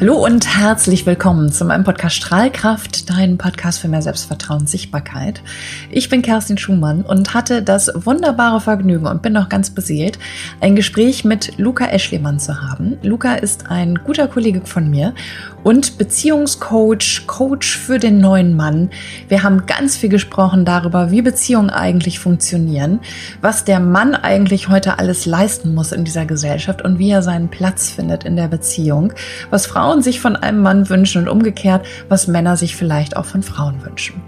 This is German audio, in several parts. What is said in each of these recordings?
Hallo und herzlich willkommen zu meinem Podcast Strahlkraft, dein Podcast für mehr Selbstvertrauen und Sichtbarkeit. Ich bin Kerstin Schumann und hatte das wunderbare Vergnügen und bin noch ganz beseelt, ein Gespräch mit Luca Eschlemann zu haben. Luca ist ein guter Kollege von mir und Beziehungscoach, Coach für den neuen Mann. Wir haben ganz viel gesprochen darüber, wie Beziehungen eigentlich funktionieren, was der Mann eigentlich heute alles leisten muss in dieser Gesellschaft und wie er seinen Platz findet in der Beziehung, was Frauen Frauen sich von einem Mann wünschen und umgekehrt, was Männer sich vielleicht auch von Frauen wünschen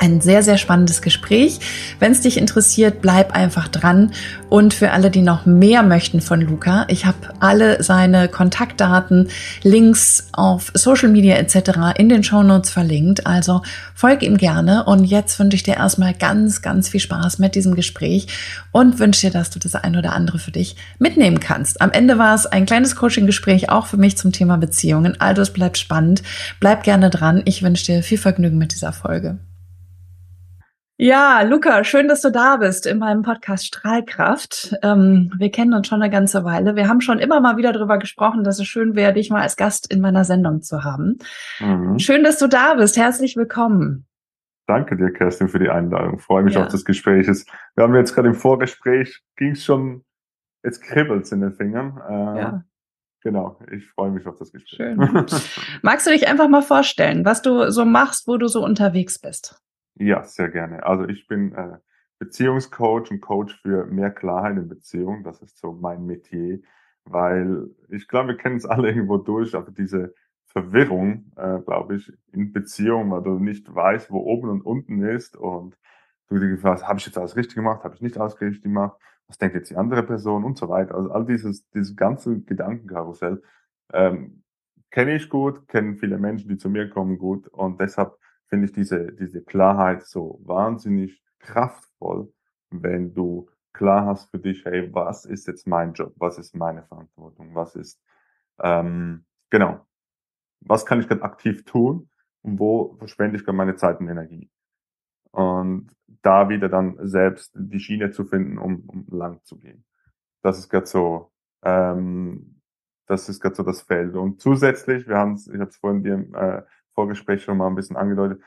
ein sehr, sehr spannendes Gespräch. Wenn es dich interessiert, bleib einfach dran. Und für alle, die noch mehr möchten von Luca, ich habe alle seine Kontaktdaten, Links auf Social Media etc. in den Show Notes verlinkt. Also folg ihm gerne. Und jetzt wünsche ich dir erstmal ganz, ganz viel Spaß mit diesem Gespräch und wünsche dir, dass du das ein oder andere für dich mitnehmen kannst. Am Ende war es ein kleines Coaching-Gespräch auch für mich zum Thema Beziehungen. Also es bleibt spannend. Bleib gerne dran. Ich wünsche dir viel Vergnügen mit dieser Folge. Ja, Luca, schön, dass du da bist in meinem Podcast Strahlkraft. Ähm, wir kennen uns schon eine ganze Weile. Wir haben schon immer mal wieder darüber gesprochen, dass es schön wäre, dich mal als Gast in meiner Sendung zu haben. Mhm. Schön, dass du da bist. Herzlich willkommen. Danke dir, Kerstin, für die Einladung. Ich freue mich ja. auf das Gespräch. Wir haben jetzt gerade im Vorgespräch, ging es schon, jetzt kribbelt in den Fingern. Äh, ja. Genau, ich freue mich auf das Gespräch. Schön. Magst du dich einfach mal vorstellen, was du so machst, wo du so unterwegs bist? Ja, sehr gerne. Also ich bin äh, Beziehungscoach und Coach für mehr Klarheit in Beziehungen. Das ist so mein Metier, weil ich glaube, wir kennen es alle irgendwo durch, aber diese Verwirrung, äh, glaube ich, in Beziehungen, weil du nicht weißt, wo oben und unten ist und du dir fragst, habe ich jetzt alles richtig gemacht, habe ich nicht alles richtig gemacht, was denkt jetzt die andere Person und so weiter. Also all dieses, dieses ganze Gedankenkarussell ähm, kenne ich gut, kennen viele Menschen, die zu mir kommen gut und deshalb finde ich diese, diese Klarheit so wahnsinnig kraftvoll, wenn du klar hast für dich, hey, was ist jetzt mein Job, was ist meine Verantwortung, was ist, ähm, genau, was kann ich gerade aktiv tun und wo verschwende ich gerade meine Zeit und Energie. Und da wieder dann selbst die Schiene zu finden, um, um lang zu gehen. Das ist gerade so, ähm, das ist gerade so das Feld. Und zusätzlich, wir haben ich habe es vorhin dir äh, Vorgespräch schon mal ein bisschen angedeutet.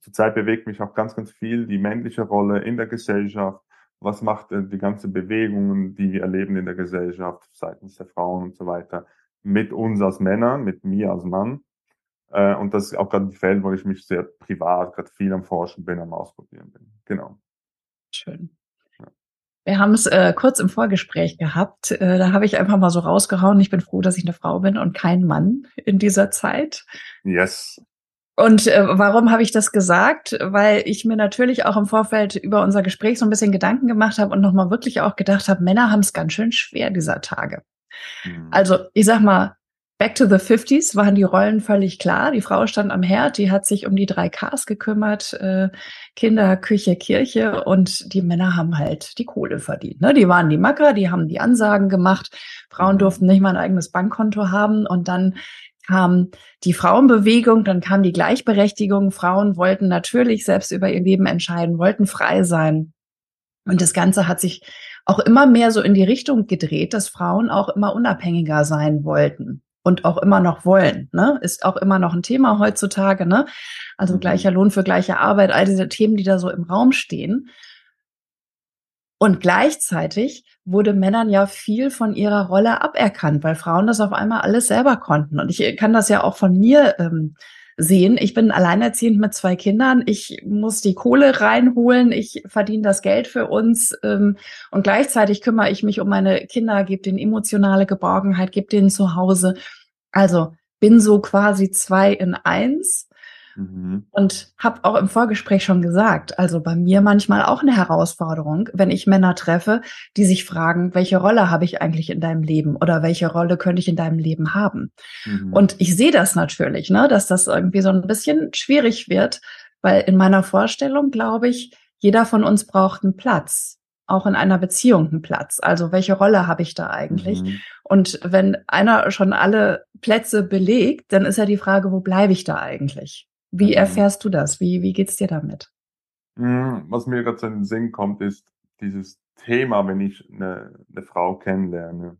Zurzeit bewegt mich auch ganz, ganz viel die männliche Rolle in der Gesellschaft. Was macht die ganze Bewegungen, die wir erleben in der Gesellschaft seitens der Frauen und so weiter mit uns als Männern, mit mir als Mann? Äh, und das ist auch gerade ein Feld, wo ich mich sehr privat gerade viel am Forschen bin, am Ausprobieren bin. Genau. Schön. Wir haben es äh, kurz im Vorgespräch gehabt. Äh, da habe ich einfach mal so rausgehauen. Ich bin froh, dass ich eine Frau bin und kein Mann in dieser Zeit. Yes. Und äh, warum habe ich das gesagt? Weil ich mir natürlich auch im Vorfeld über unser Gespräch so ein bisschen Gedanken gemacht habe und nochmal wirklich auch gedacht habe, Männer haben es ganz schön schwer dieser Tage. Mhm. Also ich sag mal, Back to the 50s waren die Rollen völlig klar. Die Frau stand am Herd, die hat sich um die drei Ks gekümmert, äh, Kinder, Küche, Kirche und die Männer haben halt die Kohle verdient. Ne? Die waren die Macker, die haben die Ansagen gemacht. Frauen mhm. durften nicht mal ein eigenes Bankkonto haben und dann kam die Frauenbewegung, dann kam die Gleichberechtigung. Frauen wollten natürlich selbst über ihr Leben entscheiden, wollten frei sein. Und das Ganze hat sich auch immer mehr so in die Richtung gedreht, dass Frauen auch immer unabhängiger sein wollten und auch immer noch wollen. Ne? Ist auch immer noch ein Thema heutzutage. Ne? Also mhm. gleicher Lohn für gleiche Arbeit, all diese Themen, die da so im Raum stehen. Und gleichzeitig wurde Männern ja viel von ihrer Rolle aberkannt, weil Frauen das auf einmal alles selber konnten. Und ich kann das ja auch von mir ähm, sehen. Ich bin alleinerziehend mit zwei Kindern. Ich muss die Kohle reinholen. Ich verdiene das Geld für uns. Ähm, und gleichzeitig kümmere ich mich um meine Kinder, gebe denen emotionale Geborgenheit, gebe denen zu Hause. Also bin so quasi zwei in eins. Mhm. Und habe auch im Vorgespräch schon gesagt, also bei mir manchmal auch eine Herausforderung, wenn ich Männer treffe, die sich fragen, welche Rolle habe ich eigentlich in deinem Leben oder welche Rolle könnte ich in deinem Leben haben? Mhm. Und ich sehe das natürlich, ne, dass das irgendwie so ein bisschen schwierig wird, weil in meiner Vorstellung glaube ich, jeder von uns braucht einen Platz auch in einer Beziehung einen Platz. Also welche Rolle habe ich da eigentlich? Mhm. Und wenn einer schon alle Plätze belegt, dann ist ja die Frage, wo bleibe ich da eigentlich? Wie mhm. erfährst du das? Wie, wie geht's dir damit? Mhm, was mir gerade so in den Sinn kommt, ist dieses Thema, wenn ich eine, eine Frau kennenlerne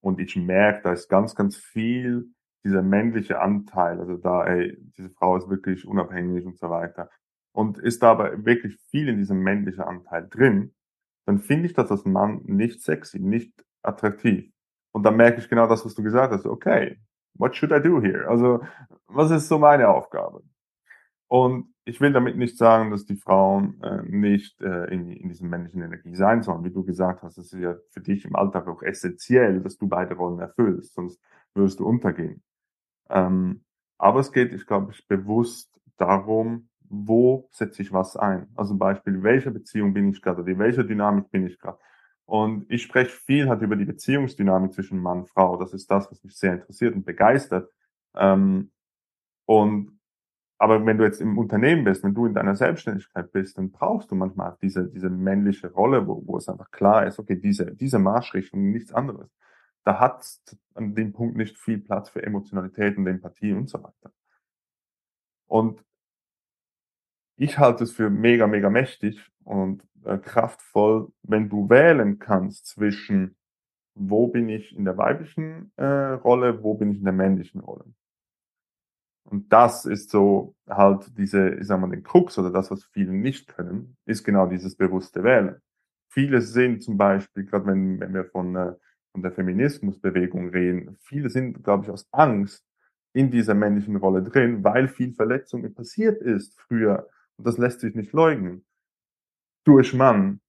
und ich merke, da ist ganz, ganz viel dieser männliche Anteil, also da, ey, diese Frau ist wirklich unabhängig und so weiter. Und ist da aber wirklich viel in diesem männlichen Anteil drin, dann finde ich das als Mann nicht sexy, nicht attraktiv. Und dann merke ich genau das, was du gesagt hast. Okay, what should I do here? Also, was ist so meine Aufgabe? Und ich will damit nicht sagen, dass die Frauen äh, nicht äh, in, in diesem männlichen Energie sein sollen. Wie du gesagt hast, es ist ja für dich im Alltag auch essentiell, dass du beide Rollen erfüllst, sonst würdest du untergehen. Ähm, aber es geht, ich glaube, ich bewusst darum, wo setze ich was ein. Also Beispiel, welche Beziehung bin ich gerade, oder in welcher Dynamik bin ich gerade. Und ich spreche viel halt über die Beziehungsdynamik zwischen Mann und Frau. Das ist das, was mich sehr interessiert und begeistert. Ähm, und aber wenn du jetzt im Unternehmen bist, wenn du in deiner Selbstständigkeit bist, dann brauchst du manchmal diese, diese männliche Rolle, wo, wo es einfach klar ist, okay, diese, diese Marschrichtung, nichts anderes. Da hat an dem Punkt nicht viel Platz für Emotionalität und Empathie und so weiter. Und ich halte es für mega, mega mächtig und äh, kraftvoll, wenn du wählen kannst zwischen, wo bin ich in der weiblichen äh, Rolle, wo bin ich in der männlichen Rolle. Und das ist so halt diese, ich sag mal, den Krux oder das, was viele nicht können, ist genau dieses bewusste Wählen. Viele sind zum Beispiel, gerade wenn, wenn wir von, äh, von der Feminismusbewegung reden, viele sind, glaube ich, aus Angst in dieser männlichen Rolle drin, weil viel Verletzungen passiert ist früher. Und das lässt sich nicht leugnen. Durch Mann,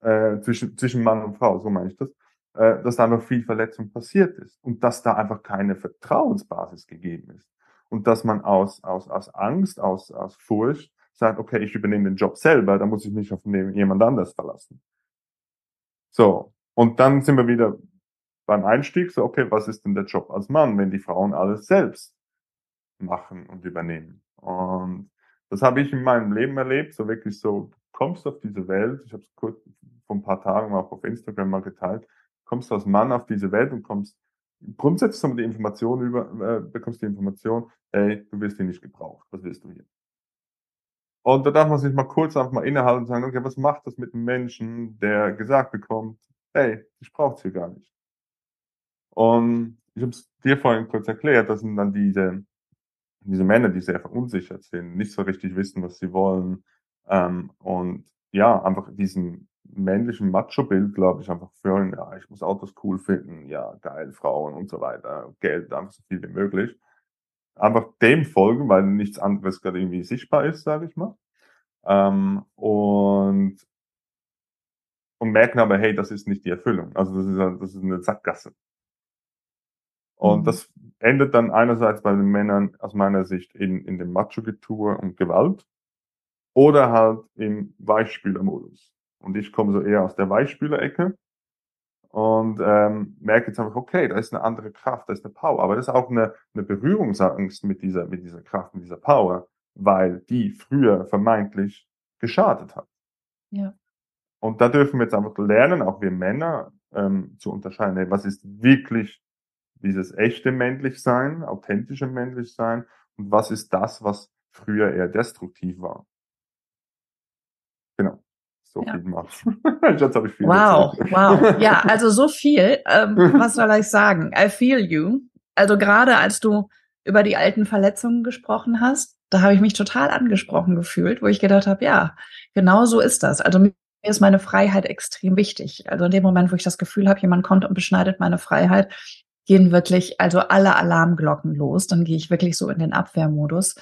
äh, zwischen, zwischen Mann und Frau, so meine ich das äh, dass da einfach viel Verletzung passiert ist und dass da einfach keine Vertrauensbasis gegeben ist. Und dass man aus, aus, aus Angst, aus, aus Furcht sagt, okay, ich übernehme den Job selber, da muss ich mich auf jemand anders verlassen. So. Und dann sind wir wieder beim Einstieg, so, okay, was ist denn der Job als Mann, wenn die Frauen alles selbst machen und übernehmen? Und das habe ich in meinem Leben erlebt, so wirklich so, kommst auf diese Welt, ich habe es kurz vor ein paar Tagen auch auf Instagram mal geteilt, kommst du als Mann auf diese Welt und kommst grundsätzlich so die Information über, äh, bekommst die Information, ey, du wirst hier nicht gebraucht, was willst du hier? Und da darf man sich mal kurz einfach mal innehalten und sagen, okay, was macht das mit einem Menschen, der gesagt bekommt, hey, ich brauch's hier gar nicht. Und ich habe es dir vorhin kurz erklärt, das sind dann diese, diese Männer, die sehr verunsichert sind, nicht so richtig wissen, was sie wollen, ähm, und ja, einfach diesen männlichen Macho-Bild, glaube ich, einfach führen, ja, ich muss Autos cool finden, ja, geil, Frauen und so weiter, Geld, einfach so viel wie möglich. Einfach dem folgen, weil nichts anderes gerade irgendwie sichtbar ist, sage ich mal. Ähm, und, und merken aber, hey, das ist nicht die Erfüllung. Also das ist, das ist eine Sackgasse. Und mhm. das endet dann einerseits bei den Männern aus meiner Sicht in, in dem Macho-Getue und Gewalt oder halt im Weichspielermodus. Und ich komme so eher aus der Weichspüler-Ecke und ähm, merke jetzt einfach, okay, da ist eine andere Kraft, da ist eine Power. Aber das ist auch eine, eine Berührungsangst mit dieser, mit dieser Kraft, mit dieser Power, weil die früher vermeintlich geschadet hat. Ja. Und da dürfen wir jetzt einfach lernen, auch wir Männer, ähm, zu unterscheiden, hey, was ist wirklich dieses echte männlich sein, authentische männlich sein und was ist das, was früher eher destruktiv war. Genau so ja. viel machst. Jetzt habe ich viel. Wow, erzählt. wow. Ja, also so viel. Ähm, was soll ich sagen? I feel you. Also gerade als du über die alten Verletzungen gesprochen hast, da habe ich mich total angesprochen gefühlt, wo ich gedacht habe, ja, genau so ist das. Also mir ist meine Freiheit extrem wichtig. Also in dem Moment, wo ich das Gefühl habe, jemand kommt und beschneidet meine Freiheit, gehen wirklich also alle Alarmglocken los. Dann gehe ich wirklich so in den Abwehrmodus.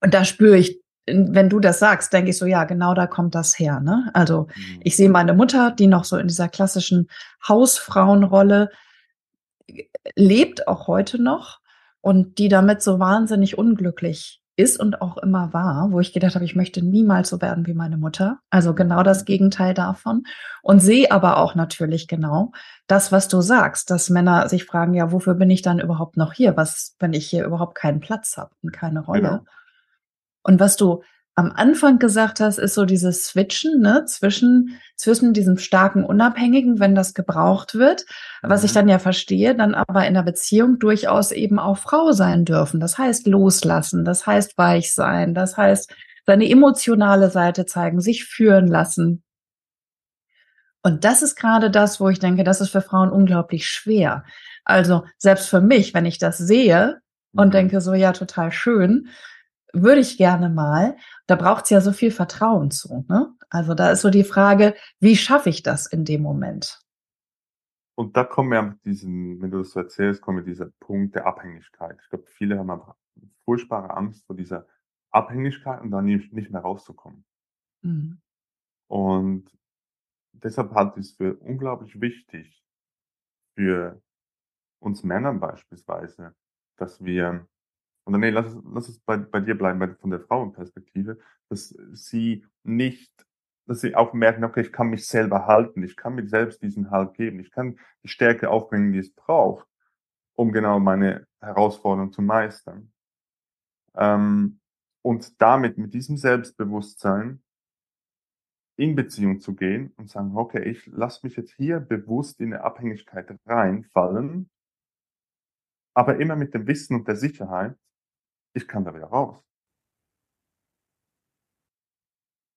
Und da spüre ich wenn du das sagst, denke ich so, ja, genau da kommt das her. Ne? Also mhm. ich sehe meine Mutter, die noch so in dieser klassischen Hausfrauenrolle äh, lebt, auch heute noch, und die damit so wahnsinnig unglücklich ist und auch immer war, wo ich gedacht habe, ich möchte niemals so werden wie meine Mutter. Also genau das Gegenteil davon. Und sehe aber auch natürlich genau das, was du sagst, dass Männer sich fragen, ja, wofür bin ich dann überhaupt noch hier? Was, wenn ich hier überhaupt keinen Platz habe und keine Rolle? Genau. Und was du am Anfang gesagt hast, ist so dieses Switchen ne, zwischen, zwischen diesem starken Unabhängigen, wenn das gebraucht wird, was ich mhm. dann ja verstehe, dann aber in der Beziehung durchaus eben auch Frau sein dürfen. Das heißt loslassen, das heißt weich sein, das heißt seine emotionale Seite zeigen, sich führen lassen. Und das ist gerade das, wo ich denke, das ist für Frauen unglaublich schwer. Also selbst für mich, wenn ich das sehe und mhm. denke so, ja, total schön, würde ich gerne mal, da braucht es ja so viel Vertrauen zu. Ne? Also da ist so die Frage, wie schaffe ich das in dem Moment? Und da kommen wir mit diesen, wenn du das so erzählst, kommen wir dieser Punkt der Abhängigkeit. Ich glaube, viele haben einfach furchtbare Angst vor dieser Abhängigkeit und dann nicht, mehr rauszukommen. Mhm. Und deshalb halte ich es für unglaublich wichtig für uns Männern beispielsweise, dass wir, oder nee, lass es, lass es bei, bei dir bleiben, bei, von der Frauenperspektive, dass sie nicht, dass sie auch merken, okay, ich kann mich selber halten, ich kann mir selbst diesen Halt geben, ich kann die Stärke aufbringen, die es braucht, um genau meine Herausforderung zu meistern. Ähm, und damit, mit diesem Selbstbewusstsein, in Beziehung zu gehen und sagen, okay, ich lasse mich jetzt hier bewusst in eine Abhängigkeit reinfallen, aber immer mit dem Wissen und der Sicherheit, ich kann da wieder raus.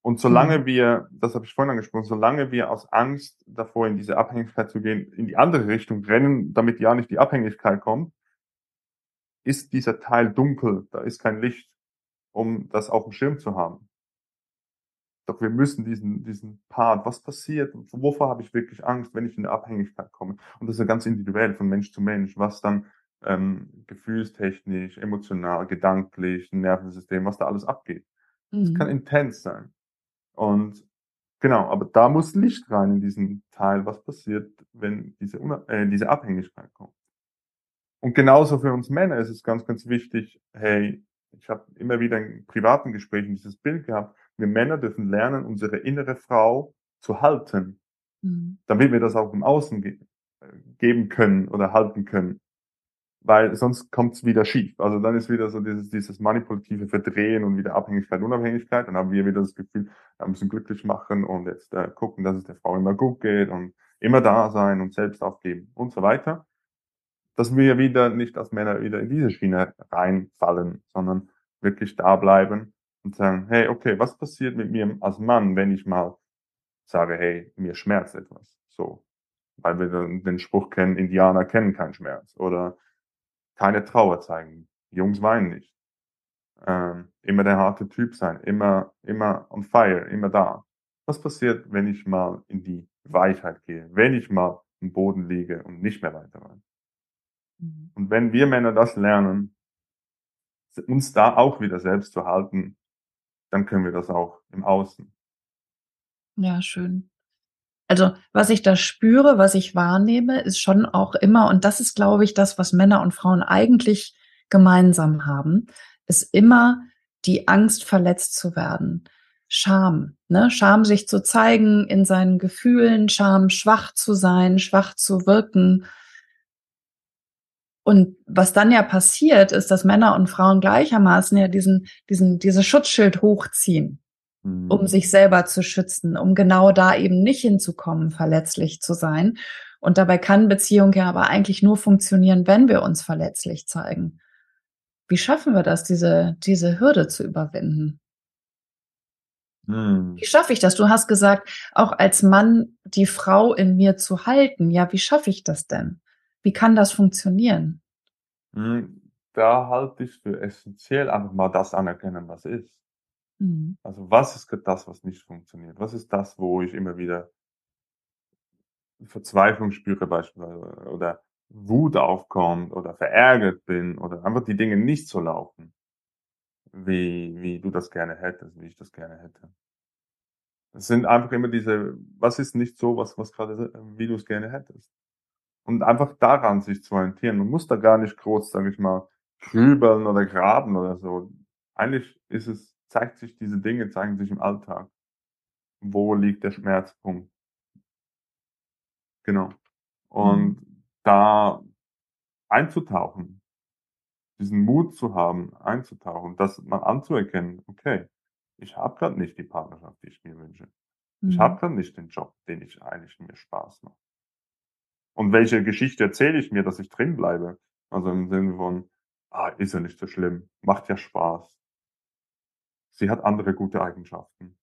Und solange mhm. wir, das habe ich vorhin angesprochen, solange wir aus Angst davor, in diese Abhängigkeit zu gehen, in die andere Richtung rennen, damit ja nicht die Abhängigkeit kommt, ist dieser Teil dunkel, da ist kein Licht, um das auf dem Schirm zu haben. Doch wir müssen diesen, diesen Part, was passiert, wovor habe ich wirklich Angst, wenn ich in eine Abhängigkeit komme? Und das ist ja ganz individuell von Mensch zu Mensch, was dann ähm, gefühlstechnisch, emotional, gedanklich, Nervensystem, was da alles abgeht. Das kann mhm. intens sein. Und genau, aber da muss Licht rein in diesen Teil, was passiert, wenn diese, äh, diese Abhängigkeit kommt. Und genauso für uns Männer ist es ganz, ganz wichtig, hey, ich habe immer wieder in privaten Gesprächen dieses Bild gehabt, wir Männer dürfen lernen, unsere innere Frau zu halten, mhm. damit wir das auch im Außen ge äh, geben können oder halten können. Weil sonst kommt es wieder schief. Also dann ist wieder so dieses, dieses manipulative Verdrehen und wieder Abhängigkeit, Unabhängigkeit. Dann haben wir wieder das Gefühl, wir müssen glücklich machen und jetzt äh, gucken, dass es der Frau immer gut geht und immer da sein und selbst aufgeben und so weiter. Dass wir wieder nicht als Männer wieder in diese Schiene reinfallen, sondern wirklich da bleiben und sagen, hey, okay, was passiert mit mir als Mann, wenn ich mal sage, hey, mir schmerzt etwas. So. Weil wir den Spruch kennen, Indianer kennen keinen Schmerz. Oder keine Trauer zeigen. Jungs weinen nicht. Ähm, immer der harte Typ sein. Immer, immer on fire. Immer da. Was passiert, wenn ich mal in die Weichheit gehe? Wenn ich mal im Boden liege und nicht mehr weiter weiß? Mhm. Und wenn wir Männer das lernen, uns da auch wieder selbst zu halten, dann können wir das auch im Außen. Ja, schön. Also, was ich da spüre, was ich wahrnehme, ist schon auch immer, und das ist, glaube ich, das, was Männer und Frauen eigentlich gemeinsam haben, ist immer die Angst, verletzt zu werden. Scham, ne? Scham, sich zu zeigen in seinen Gefühlen, Scham, schwach zu sein, schwach zu wirken, und was dann ja passiert, ist, dass Männer und Frauen gleichermaßen ja diesen, diesen, diese Schutzschild hochziehen. Um sich selber zu schützen, um genau da eben nicht hinzukommen, verletzlich zu sein. Und dabei kann Beziehung ja aber eigentlich nur funktionieren, wenn wir uns verletzlich zeigen. Wie schaffen wir das, diese, diese Hürde zu überwinden? Mhm. Wie schaffe ich das? Du hast gesagt, auch als Mann die Frau in mir zu halten. Ja, wie schaffe ich das denn? Wie kann das funktionieren? Hm, da halte ich für essentiell einfach mal das anerkennen, was ist. Mhm. Also was ist das, was nicht funktioniert? Was ist das, wo ich immer wieder Verzweiflung spüre beispielsweise oder Wut aufkommt oder verärgert bin oder einfach die Dinge nicht so laufen, wie, wie du das gerne hättest, wie ich das gerne hätte. Es sind einfach immer diese, was ist nicht so, was, was gerade, wie du es gerne hättest und einfach daran sich zu orientieren. Man muss da gar nicht groß, sage ich mal, grübeln oder graben oder so. Eigentlich ist es, zeigt sich diese Dinge, zeigen sich im Alltag. Wo liegt der Schmerzpunkt? Genau. Und mhm. da einzutauchen, diesen Mut zu haben, einzutauchen, das mal anzuerkennen, okay, ich habe gerade nicht die Partnerschaft, die ich mir wünsche. Mhm. Ich habe gerade nicht den Job, den ich eigentlich mir Spaß macht. Und welche Geschichte erzähle ich mir, dass ich drin bleibe? Also im Sinne von, ah, ist ja nicht so schlimm, macht ja Spaß. Sie hat andere gute Eigenschaften.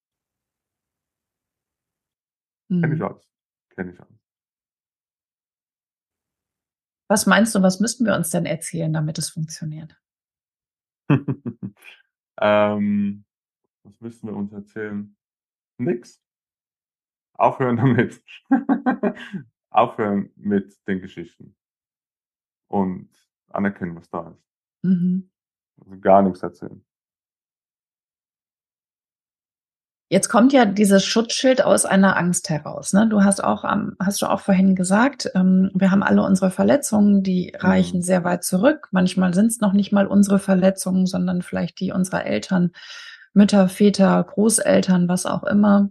Mhm. Kenn ich alles. kenne ich alles. Was meinst du, was müssten wir uns denn erzählen, damit es funktioniert? ähm, was müssten wir uns erzählen? Nix. Aufhören damit. Aufhören mit den Geschichten. Und anerkennen, was da ist. Mhm. Also gar nichts erzählen. Jetzt kommt ja dieses Schutzschild aus einer Angst heraus. Ne? Du hast auch, hast du auch vorhin gesagt, ähm, wir haben alle unsere Verletzungen, die reichen mhm. sehr weit zurück. Manchmal sind es noch nicht mal unsere Verletzungen, sondern vielleicht die unserer Eltern, Mütter, Väter, Großeltern, was auch immer.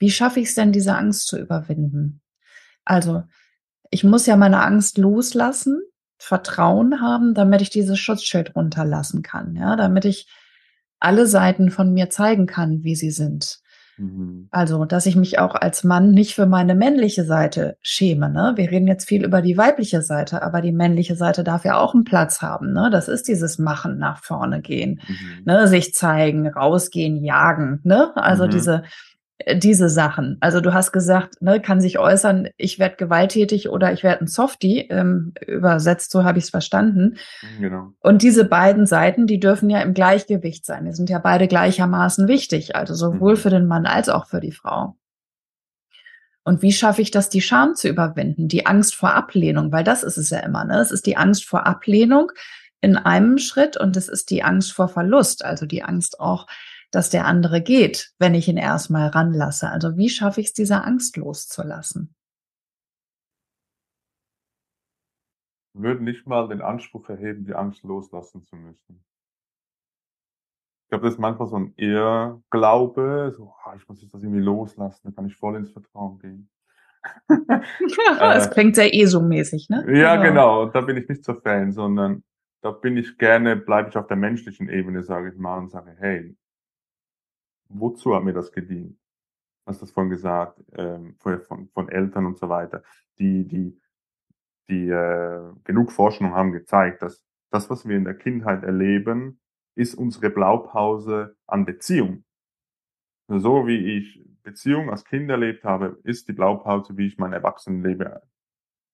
Wie schaffe ich es denn, diese Angst zu überwinden? Also, ich muss ja meine Angst loslassen, Vertrauen haben, damit ich dieses Schutzschild runterlassen kann, ja, damit ich alle Seiten von mir zeigen kann, wie sie sind. Mhm. Also, dass ich mich auch als Mann nicht für meine männliche Seite schäme. Ne? Wir reden jetzt viel über die weibliche Seite, aber die männliche Seite darf ja auch einen Platz haben. Ne? Das ist dieses Machen, nach vorne gehen, mhm. ne? sich zeigen, rausgehen, jagen. Ne? Also mhm. diese diese Sachen. Also du hast gesagt, ne, kann sich äußern, ich werde gewalttätig oder ich werde ein Softie, ähm, übersetzt, so habe ich es verstanden. Genau. Und diese beiden Seiten, die dürfen ja im Gleichgewicht sein. Die sind ja beide gleichermaßen wichtig, also sowohl mhm. für den Mann als auch für die Frau. Und wie schaffe ich das, die Scham zu überwinden, die Angst vor Ablehnung, weil das ist es ja immer, ne? Es ist die Angst vor Ablehnung in einem Schritt und es ist die Angst vor Verlust, also die Angst auch, dass der andere geht, wenn ich ihn erstmal ranlasse. Also wie schaffe ich es, diese Angst loszulassen? Würde nicht mal den Anspruch erheben, die Angst loslassen zu müssen. Ich glaube, das ist manchmal so ein Irrglaube, so, ah, ich muss jetzt das irgendwie loslassen, dann kann ich voll ins Vertrauen gehen. das äh, klingt sehr ESO-mäßig, ne? Ja, genau. genau. Und da bin ich nicht so Fan, sondern da bin ich gerne, bleibe ich auf der menschlichen Ebene, sage ich mal, und sage, hey, wozu hat mir das gedient? Hast du das vorhin gesagt, ähm, von, von Eltern und so weiter. Die, die, die äh, genug Forschung haben gezeigt, dass das, was wir in der Kindheit erleben, ist unsere Blaupause an Beziehung. So wie ich Beziehung als Kind erlebt habe, ist die Blaupause, wie ich mein Erwachsenenleben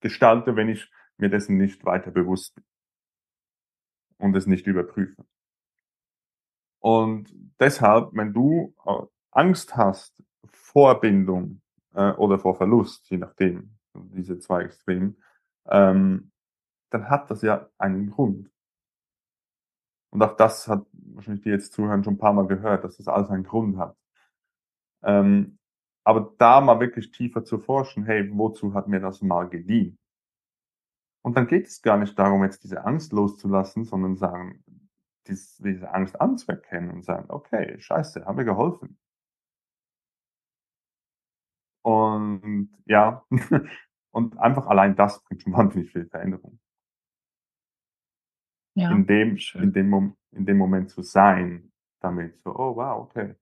gestalte, wenn ich mir dessen nicht weiter bewusst bin und es nicht überprüfe. Und deshalb, wenn du äh, Angst hast vor Bindung äh, oder vor Verlust, je nachdem, diese zwei Extremen, ähm, dann hat das ja einen Grund. Und auch das hat wahrscheinlich die jetzt zuhören schon ein paar Mal gehört, dass das alles einen Grund hat. Ähm, aber da mal wirklich tiefer zu forschen, hey, wozu hat mir das mal gedient? Und dann geht es gar nicht darum, jetzt diese Angst loszulassen, sondern sagen, dies, diese Angst anzuerkennen und sagen, okay, scheiße, haben wir geholfen. Und ja, und einfach allein das bringt schon wahnsinnig viel Veränderung. Ja, in, dem, in, dem, in dem Moment zu sein, damit so, oh wow, okay.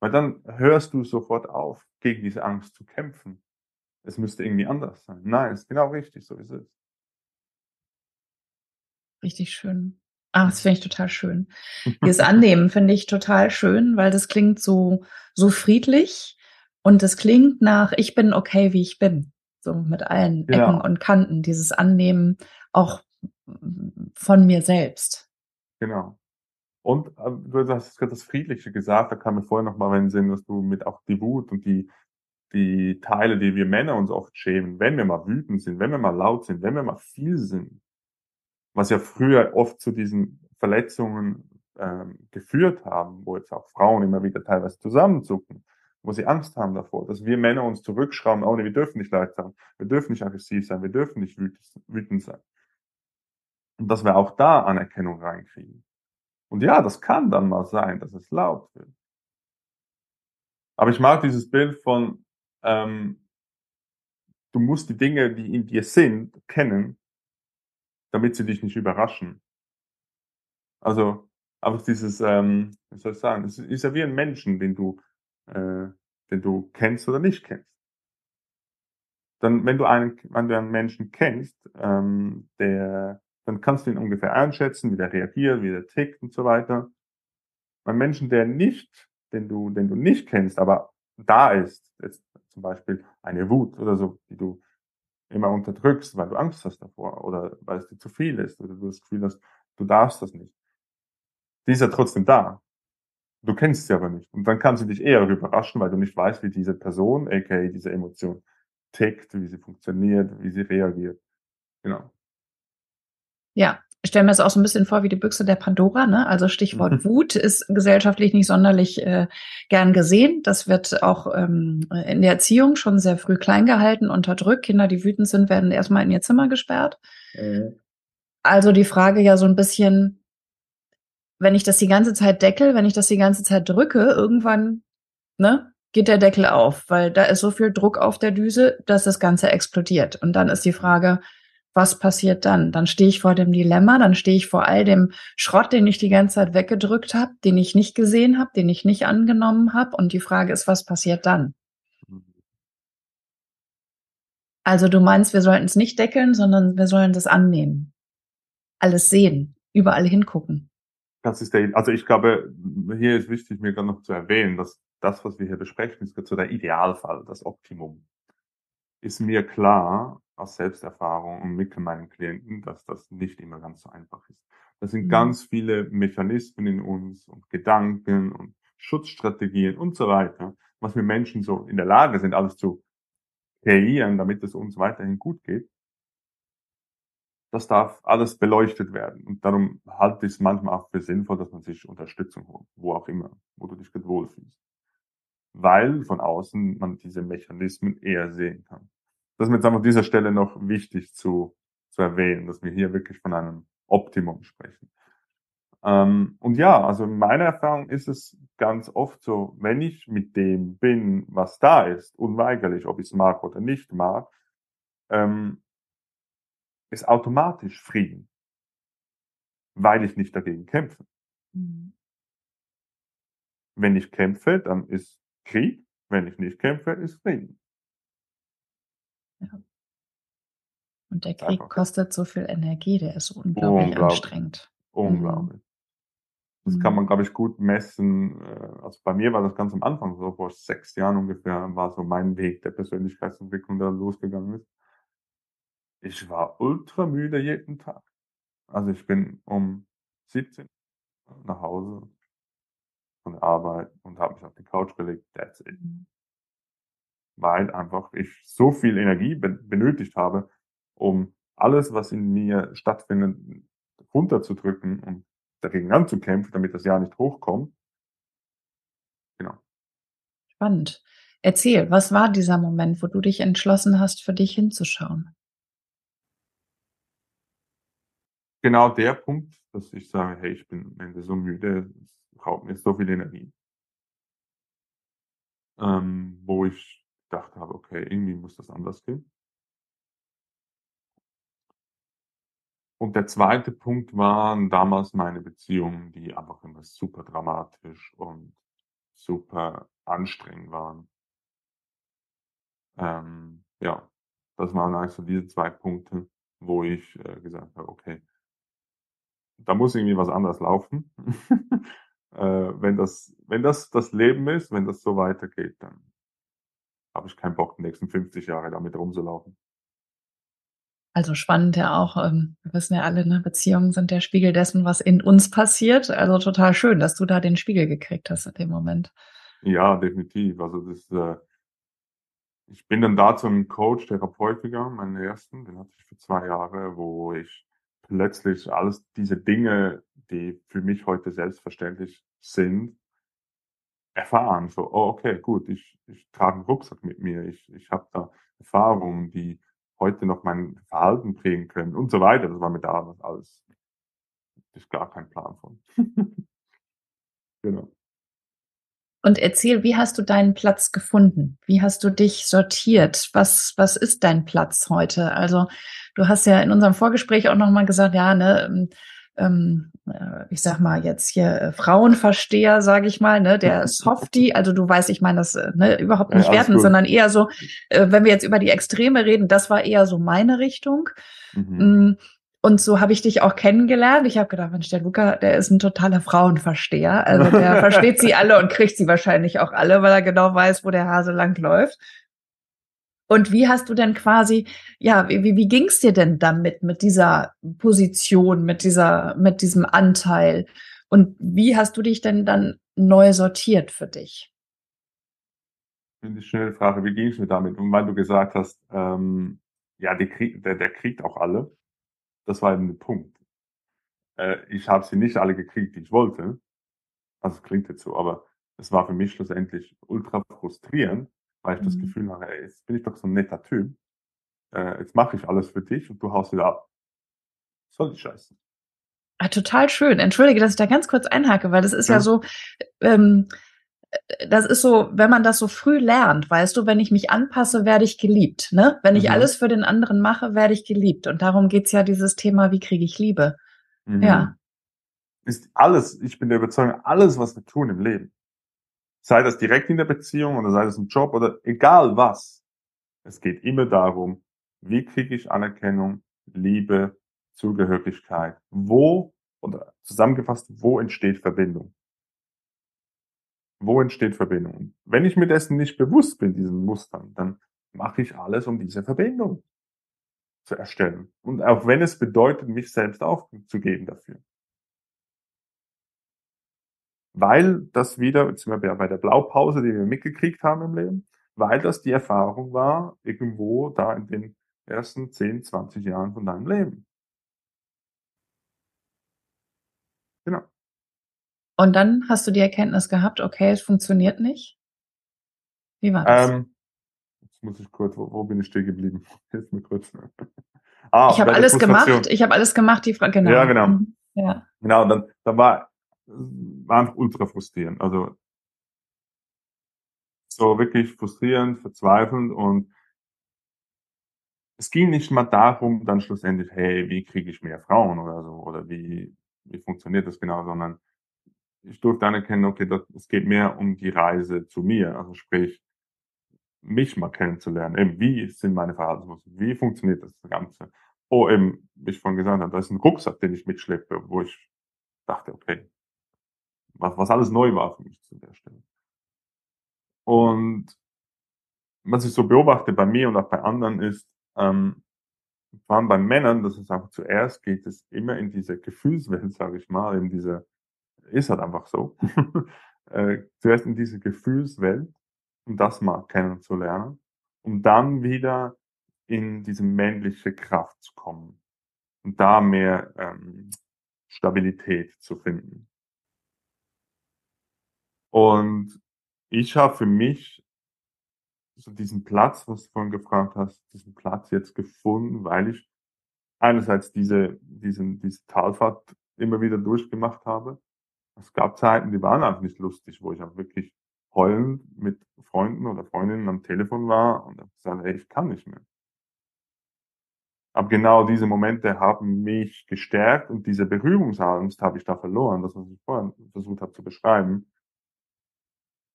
Weil dann hörst du sofort auf, gegen diese Angst zu kämpfen. Es müsste irgendwie anders sein. Nein, es ist genau richtig, so ist es. Richtig schön. Ah, das finde ich total schön. Dieses Annehmen finde ich total schön, weil das klingt so, so friedlich und es klingt nach, ich bin okay, wie ich bin. So mit allen genau. Ecken und Kanten. Dieses Annehmen auch von mir selbst. Genau. Und äh, du hast gerade das Friedliche gesagt, da kam mir vorher noch mal in den Sinn, dass du mit auch die Wut und die, die Teile, die wir Männer uns oft schämen, wenn wir mal wütend sind, wenn wir mal laut sind, wenn wir mal viel sind, was ja früher oft zu diesen Verletzungen ähm, geführt haben, wo jetzt auch Frauen immer wieder teilweise zusammenzucken, wo sie Angst haben davor, dass wir Männer uns zurückschrauben, oh nee, wir dürfen nicht leid sein, wir dürfen nicht aggressiv sein, wir dürfen nicht wütend sein. Und dass wir auch da Anerkennung reinkriegen. Und ja, das kann dann mal sein, dass es laut wird. Aber ich mag dieses Bild von, ähm, du musst die Dinge, die in dir sind, kennen damit sie dich nicht überraschen. Also einfach dieses, ähm, wie soll ich sagen, es ist ja wie ein Menschen, den du, äh, den du kennst oder nicht kennst. Dann, wenn du einen, wenn du einen Menschen kennst, ähm, der, dann kannst du ihn ungefähr einschätzen, wie der reagiert, wie der tickt und so weiter. Ein Menschen, der nicht, den du, den du nicht kennst, aber da ist, jetzt zum Beispiel eine Wut oder so, die du immer unterdrückst, weil du Angst hast davor oder weil es dir zu viel ist oder du das Gefühl hast, du darfst das nicht. Die ist ja trotzdem da. Du kennst sie aber nicht. Und dann kann sie dich eher überraschen, weil du nicht weißt, wie diese Person, aka diese Emotion, tickt, wie sie funktioniert, wie sie reagiert. Genau. Ja, ich stelle mir das auch so ein bisschen vor wie die Büchse der Pandora. Ne? Also Stichwort mhm. Wut ist gesellschaftlich nicht sonderlich äh, gern gesehen. Das wird auch ähm, in der Erziehung schon sehr früh klein gehalten, unterdrückt. Kinder, die wütend sind, werden erstmal in ihr Zimmer gesperrt. Mhm. Also die Frage ja so ein bisschen, wenn ich das die ganze Zeit deckel, wenn ich das die ganze Zeit drücke, irgendwann ne, geht der Deckel auf, weil da ist so viel Druck auf der Düse, dass das Ganze explodiert. Und dann ist die Frage, was passiert dann? Dann stehe ich vor dem Dilemma, dann stehe ich vor all dem Schrott, den ich die ganze Zeit weggedrückt habe, den ich nicht gesehen habe, den ich nicht angenommen habe. Und die Frage ist, was passiert dann? Also du meinst, wir sollten es nicht deckeln, sondern wir sollen das annehmen. Alles sehen, überall hingucken. Das ist der, also ich glaube, hier ist wichtig, mir gerade noch zu erwähnen, dass das, was wir hier besprechen, ist so der Idealfall, das Optimum. Ist mir klar, aus Selbsterfahrung und mit meinen Klienten, dass das nicht immer ganz so einfach ist. Das sind mhm. ganz viele Mechanismen in uns und Gedanken und Schutzstrategien und so weiter, was wir Menschen so in der Lage sind, alles zu kreieren, damit es uns weiterhin gut geht. Das darf alles beleuchtet werden. Und darum halte ich es manchmal auch für sinnvoll, dass man sich Unterstützung holt, wo auch immer, wo du dich gut wohlfühlst. Weil von außen man diese Mechanismen eher sehen kann das ist mir jetzt einfach an dieser Stelle noch wichtig zu, zu erwähnen, dass wir hier wirklich von einem Optimum sprechen. Ähm, und ja, also in meiner Erfahrung ist es ganz oft so, wenn ich mit dem bin, was da ist, unweigerlich, ob ich es mag oder nicht mag, ähm, ist automatisch Frieden, weil ich nicht dagegen kämpfe. Mhm. Wenn ich kämpfe, dann ist Krieg. Wenn ich nicht kämpfe, ist Frieden. Ja. Und der Krieg kostet so viel Energie, der ist unglaublich, unglaublich. anstrengend. Unglaublich. Mhm. Das kann man, mhm. glaube ich, gut messen. Äh, also bei mir war das ganz am Anfang, so vor sechs Jahren ungefähr, war so mein Weg der Persönlichkeitsentwicklung, der losgegangen ist. Ich war ultra müde jeden Tag. Also ich bin um 17 nach Hause von der Arbeit und habe mich auf die Couch gelegt. That's it. Mhm weil einfach ich so viel Energie benötigt habe, um alles, was in mir stattfindet, runterzudrücken und dagegen anzukämpfen, damit das Jahr nicht hochkommt. Genau. Spannend. Erzähl, was war dieser Moment, wo du dich entschlossen hast, für dich hinzuschauen? Genau der Punkt, dass ich sage, hey, ich bin am Ende so müde, es raubt mir so viel Energie. Ähm, wo ich gedacht habe, okay, irgendwie muss das anders gehen. Und der zweite Punkt waren damals meine Beziehungen, die einfach immer super dramatisch und super anstrengend waren. Ähm, ja, das waren eigentlich so diese zwei Punkte, wo ich äh, gesagt habe, okay, da muss irgendwie was anders laufen. äh, wenn das, wenn das das Leben ist, wenn das so weitergeht, dann habe ich keinen Bock, die nächsten 50 Jahre damit rumzulaufen. Also spannend ja auch, ähm, wir wissen ja alle, ne, Beziehungen sind der Spiegel dessen, was in uns passiert. Also total schön, dass du da den Spiegel gekriegt hast in dem Moment. Ja, definitiv. Also das, äh, ich bin dann da zum Coach, Therapeut gegangen, meinen ersten, den hatte ich für zwei Jahre, wo ich plötzlich alles diese Dinge, die für mich heute selbstverständlich sind, erfahren. So, oh, okay, gut, ich, ich trage einen Rucksack mit mir, ich, ich habe da Erfahrungen, die heute noch mein Verhalten prägen können und so weiter. Das war mir damals alles. Ich gar keinen Plan von. genau. Und erzähl, wie hast du deinen Platz gefunden? Wie hast du dich sortiert? Was, was ist dein Platz heute? Also, du hast ja in unserem Vorgespräch auch nochmal gesagt, ja, ne, ähm, äh, ich sag mal jetzt hier äh, Frauenversteher, sage ich mal, ne, der Softie, also du weißt, ich meine das äh, ne, überhaupt nicht ja, werten, gut. sondern eher so, äh, wenn wir jetzt über die Extreme reden, das war eher so meine Richtung. Mhm. Mm, Und so habe ich dich auch kennengelernt. Ich habe gedacht, Mensch, der Luca, der ist ein totaler Frauenversteher. Also der versteht sie alle und kriegt sie wahrscheinlich auch alle, weil er genau weiß, wo der Hase lang läuft. Und wie hast du denn quasi, ja, wie, wie ging es dir denn damit, mit dieser Position, mit dieser, mit diesem Anteil? Und wie hast du dich denn dann neu sortiert für dich? Finde ich schnelle Frage. Wie ging es mir damit? Und weil du gesagt hast, ähm, ja, krieg, der, der kriegt auch alle. Das war eben der Punkt. Äh, ich habe sie nicht alle gekriegt, die ich wollte. Also es klingt jetzt so, aber es war für mich schlussendlich ultra frustrierend, weil ich mhm. das Gefühl habe, ey, jetzt bin ich doch so ein netter Typ. Äh, jetzt mache ich alles für dich und du haust wieder ab. Soll die Scheiße. Ah, total schön. Entschuldige, dass ich da ganz kurz einhake, weil das ist ja, ja so, ähm, das ist so, wenn man das so früh lernt, weißt du, wenn ich mich anpasse, werde ich geliebt. Ne? Wenn ich mhm. alles für den anderen mache, werde ich geliebt. Und darum geht's ja dieses Thema, wie kriege ich Liebe? Mhm. Ja. Ist alles, ich bin der Überzeugung, alles, was wir tun im Leben, sei das direkt in der Beziehung oder sei das im Job oder egal was, es geht immer darum, wie kriege ich Anerkennung, Liebe, Zugehörigkeit, wo oder zusammengefasst, wo entsteht Verbindung? Wo entsteht Verbindung? Wenn ich mir dessen nicht bewusst bin, diesen Mustern, dann mache ich alles, um diese Verbindung zu erstellen. Und auch wenn es bedeutet, mich selbst aufzugeben dafür. Weil das wieder, jetzt sind wir bei der Blaupause, die wir mitgekriegt haben im Leben, weil das die Erfahrung war, irgendwo da in den ersten 10, 20 Jahren von deinem Leben. Genau. Und dann hast du die Erkenntnis gehabt, okay, es funktioniert nicht. Wie war das? Ähm, jetzt muss ich kurz, wo, wo bin ich stehen geblieben? Hilf mir kurz. ah, ich habe alles gemacht. Ich habe alles gemacht. Die Frage, genau. Ja, genau. Mhm. Ja. Genau. Dann, dann war, war einfach ultra frustrierend. Also so wirklich frustrierend, verzweifelnd und es ging nicht mal darum, dann schlussendlich, hey, wie kriege ich mehr Frauen oder so oder wie wie funktioniert das genau, sondern ich durfte anerkennen, okay, das, es geht mehr um die Reise zu mir, also sprich, mich mal kennenzulernen. Eben, wie sind meine Verhaltensmuster? Wie funktioniert das Ganze? Oh, eben, wie ich vorhin gesagt habe, da ist ein Rucksack, den ich mitschleppe, wo ich dachte, okay, was, alles neu war für mich zu der Stelle. Und was ich so beobachte bei mir und auch bei anderen ist, ähm, vor allem bei Männern, das ist einfach zuerst geht es immer in diese Gefühlswelt, sage ich mal, in diese, ist halt einfach so, äh, zuerst in diese Gefühlswelt, um das mal kennenzulernen, um dann wieder in diese männliche Kraft zu kommen und da mehr ähm, Stabilität zu finden. Und ich habe für mich so diesen Platz, was du vorhin gefragt hast, diesen Platz jetzt gefunden, weil ich einerseits diese, diesen, diese Talfahrt immer wieder durchgemacht habe. Es gab Zeiten, die waren einfach nicht lustig, wo ich auch wirklich heulend mit Freunden oder Freundinnen am Telefon war und habe gesagt, hey, ich kann nicht mehr. Aber genau diese Momente haben mich gestärkt und diese Berührungsangst habe ich da verloren, das, was ich vorhin versucht habe zu beschreiben.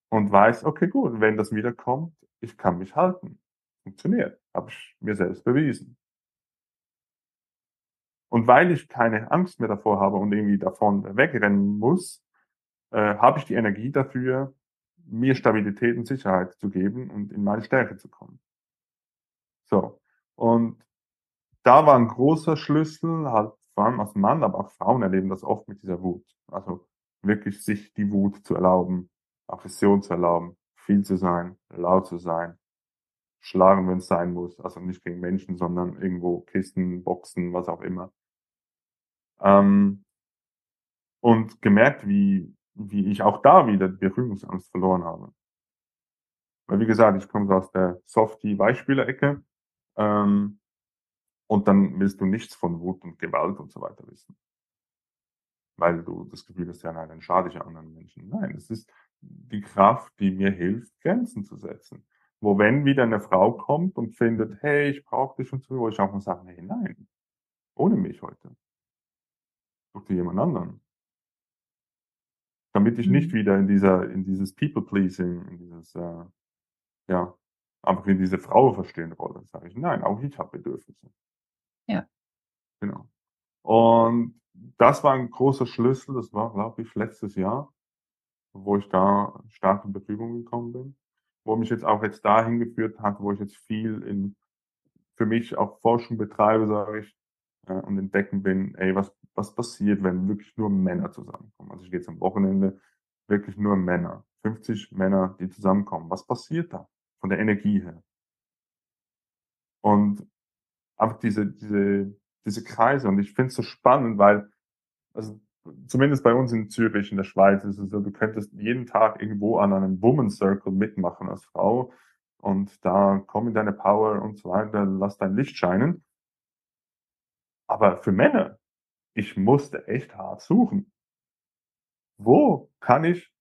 Und weiß, okay, gut, wenn das wiederkommt, ich kann mich halten. Funktioniert. Habe ich mir selbst bewiesen. Und weil ich keine Angst mehr davor habe und irgendwie davon wegrennen muss, äh, habe ich die Energie dafür, mir Stabilität und Sicherheit zu geben und in meine Stärke zu kommen. So. Und da war ein großer Schlüssel, halt vor allem als Mann, aber auch Frauen erleben das oft mit dieser Wut. Also wirklich sich die Wut zu erlauben, Aggression zu erlauben, viel zu sein, laut zu sein, schlagen, wenn es sein muss. Also nicht gegen Menschen, sondern irgendwo Kisten, Boxen, was auch immer. Ähm, und gemerkt, wie, wie ich auch da wieder die Berührungsangst verloren habe. Weil wie gesagt, ich komme aus der Softie-Beispieler-Ecke. Ähm, und dann willst du nichts von Wut und Gewalt und so weiter wissen. Weil du das Gefühl hast, ja, nein, dann schade ich anderen Menschen. Nein, es ist, die Kraft, die mir hilft, Grenzen zu setzen. Wo wenn wieder eine Frau kommt und findet, hey, ich brauche dich und so, wo ich auch mal sage, hey, nein, ohne mich heute. Such dir jemand anderen. Damit ich nicht mhm. wieder in dieser, in dieses People-Pleasing, in dieses, äh, ja, einfach in diese Frau verstehen Rolle, sage ich, nein, auch ich habe Bedürfnisse. Ja. Genau. Und das war ein großer Schlüssel, das war, glaube ich, letztes Jahr, wo ich da stark in Bewegung gekommen bin, wo mich jetzt auch jetzt dahin geführt hat, wo ich jetzt viel in, für mich auch Forschung betreibe, sage ich, äh, und entdecken bin, ey, was, was passiert, wenn wirklich nur Männer zusammenkommen. Also ich gehe jetzt am Wochenende wirklich nur Männer, 50 Männer, die zusammenkommen. Was passiert da von der Energie her? Und einfach diese, diese, diese Kreise. Und ich finde es so spannend, weil, also zumindest bei uns in Zürich, in der Schweiz, ist es so, du könntest jeden Tag irgendwo an einem Woman Circle mitmachen als Frau. Und da komm in deine Power und so weiter, lass dein Licht scheinen. Aber für Männer, ich musste echt hart suchen. Wo kann ich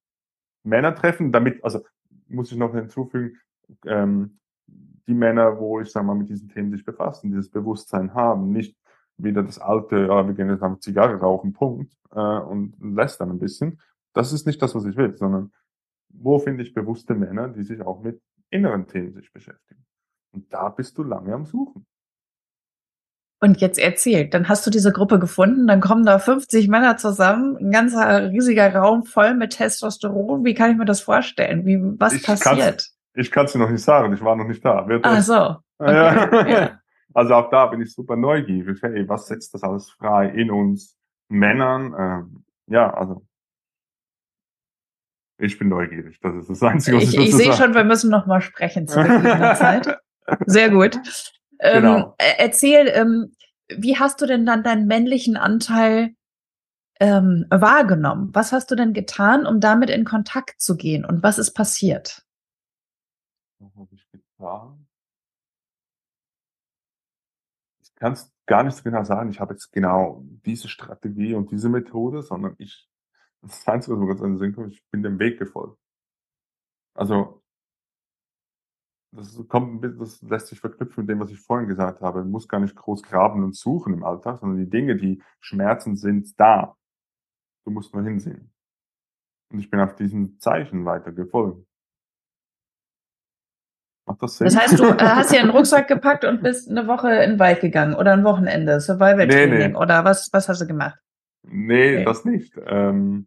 Männer treffen, damit, also muss ich noch hinzufügen, ähm, die Männer, wo ich sag mal mit diesen Themen sich befassen, dieses Bewusstsein haben, nicht wieder das alte, ja, wir gehen jetzt einfach Zigarre rauchen, Punkt, äh, und lässt dann ein bisschen. Das ist nicht das, was ich will, sondern wo finde ich bewusste Männer, die sich auch mit inneren Themen sich beschäftigen. Und da bist du lange am Suchen. Und jetzt erzählt, dann hast du diese Gruppe gefunden, dann kommen da 50 Männer zusammen, ein ganzer riesiger Raum voll mit Testosteron. Wie kann ich mir das vorstellen? Wie, was ich passiert? ich kann es dir noch nicht sagen, ich war noch nicht da. Wird Ach so. Okay. Ja. ja. Also auch da bin ich super neugierig. Hey, was setzt das alles frei in uns Männern? Ähm, ja, also ich bin neugierig. Das ist das Einzige, was ich Ich, ich sehe schon, wir müssen noch mal sprechen zu gegebener Zeit. Sehr gut. Ähm, genau. erzähl, ähm, wie hast du denn dann deinen männlichen Anteil ähm, wahrgenommen? Was hast du denn getan, um damit in Kontakt zu gehen? Und was ist passiert? Was habe ich getan? Kann es gar nicht so genau sagen. Ich habe jetzt genau diese Strategie und diese Methode, sondern ich, das Einzige, was mir ganz an den Sinn kommt, ich bin dem Weg gefolgt. Also das kommt, das lässt sich verknüpfen mit dem, was ich vorhin gesagt habe. Man muss gar nicht groß graben und suchen im Alltag, sondern die Dinge, die Schmerzen sind da. Du musst nur hinsehen. Und ich bin auf diesen Zeichen weiter gefolgt. Macht das Sinn? Das heißt, du äh, hast ja einen Rucksack gepackt und bist eine Woche in den Wald gegangen oder ein Wochenende, Survival Training nee, nee. oder was, was hast du gemacht? Nee, okay. das nicht. Ähm,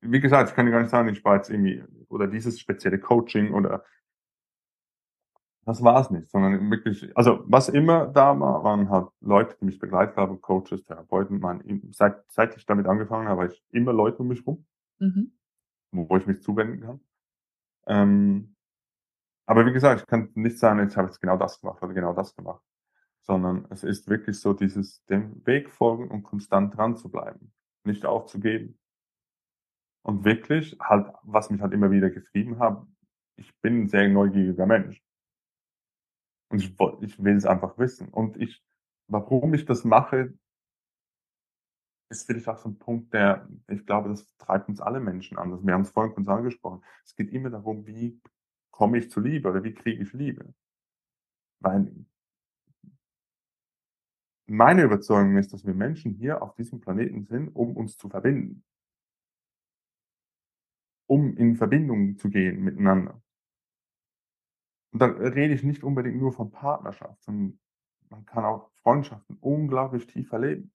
wie gesagt, ich kann dir gar nicht sagen, ich war jetzt irgendwie, oder dieses spezielle Coaching oder das war es nicht, sondern wirklich, also was immer da war, waren halt Leute, die mich begleitet haben, Coaches, Therapeuten. Man, seit, seit ich damit angefangen habe, habe ich immer Leute um mich rum, mhm. wo ich mich zuwenden kann. Ähm, aber wie gesagt, ich kann nicht sagen, jetzt habe ich genau das gemacht oder genau das gemacht, sondern es ist wirklich so dieses, dem Weg folgen und konstant dran zu bleiben, nicht aufzugeben. Und wirklich halt, was mich halt immer wieder getrieben hat, ich bin ein sehr neugieriger Mensch. Und ich, ich will es einfach wissen. Und ich, warum ich das mache, ist vielleicht auch so ein Punkt, der, ich glaube, das treibt uns alle Menschen an. Also wir haben es vorhin kurz angesprochen. Es geht immer darum, wie komme ich zu Liebe oder wie kriege ich Liebe? Weil meine Überzeugung ist, dass wir Menschen hier auf diesem Planeten sind, um uns zu verbinden. Um in Verbindung zu gehen miteinander. Und da rede ich nicht unbedingt nur von Partnerschaft, sondern man kann auch Freundschaften unglaublich tief erleben.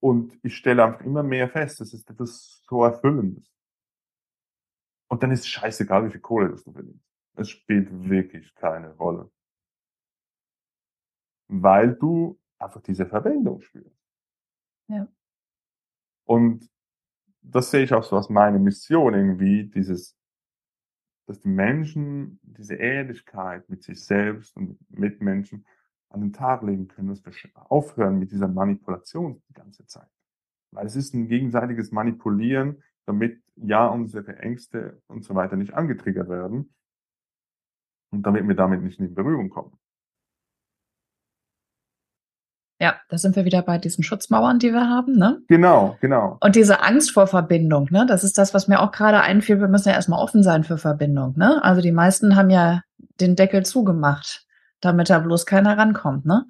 Und ich stelle einfach immer mehr fest, es ist etwas so Erfüllendes. Und dann ist es scheißegal, wie viel Kohle das du verdienst. Es spielt wirklich keine Rolle. Weil du einfach diese Verbindung spürst. Ja. Und das sehe ich auch so als meine Mission irgendwie, dieses dass die Menschen diese Ehrlichkeit mit sich selbst und mit Menschen an den Tag legen können, dass wir aufhören mit dieser Manipulation die ganze Zeit. Weil es ist ein gegenseitiges Manipulieren, damit ja unsere Ängste und so weiter nicht angetriggert werden und damit wir damit nicht in Berührung kommen. Ja, da sind wir wieder bei diesen Schutzmauern, die wir haben, ne? Genau, genau. Und diese Angst vor Verbindung, ne? Das ist das, was mir auch gerade einfiel. Wir müssen ja erstmal offen sein für Verbindung, ne? Also die meisten haben ja den Deckel zugemacht, damit da bloß keiner rankommt, ne?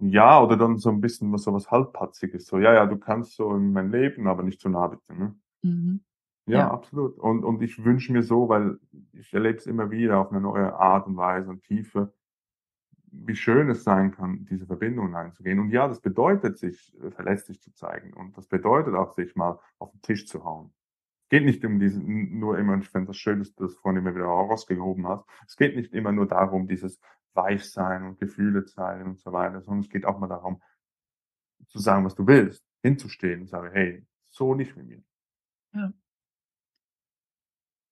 Ja, oder dann so ein bisschen was so was halbpatziges. So, ja, ja, du kannst so in mein Leben, aber nicht zu nah bitte, ne? Mhm. Ja, ja, absolut. Und, und ich wünsche mir so, weil ich erlebe es immer wieder auf eine neue Art und Weise und Tiefe, wie schön es sein kann, diese Verbindungen einzugehen. Und ja, das bedeutet, sich äh, verletzlich zu zeigen. Und das bedeutet auch, sich mal auf den Tisch zu hauen. Es geht nicht um diesen, nur immer, ich finde das schön, dass du das vorhin immer wieder rausgehoben hast. Es geht nicht immer nur darum, dieses Weichsein und Gefühle zeigen und so weiter, sondern es geht auch mal darum, zu sagen, was du willst, hinzustehen und sagen, hey, so nicht mit mir. Ja.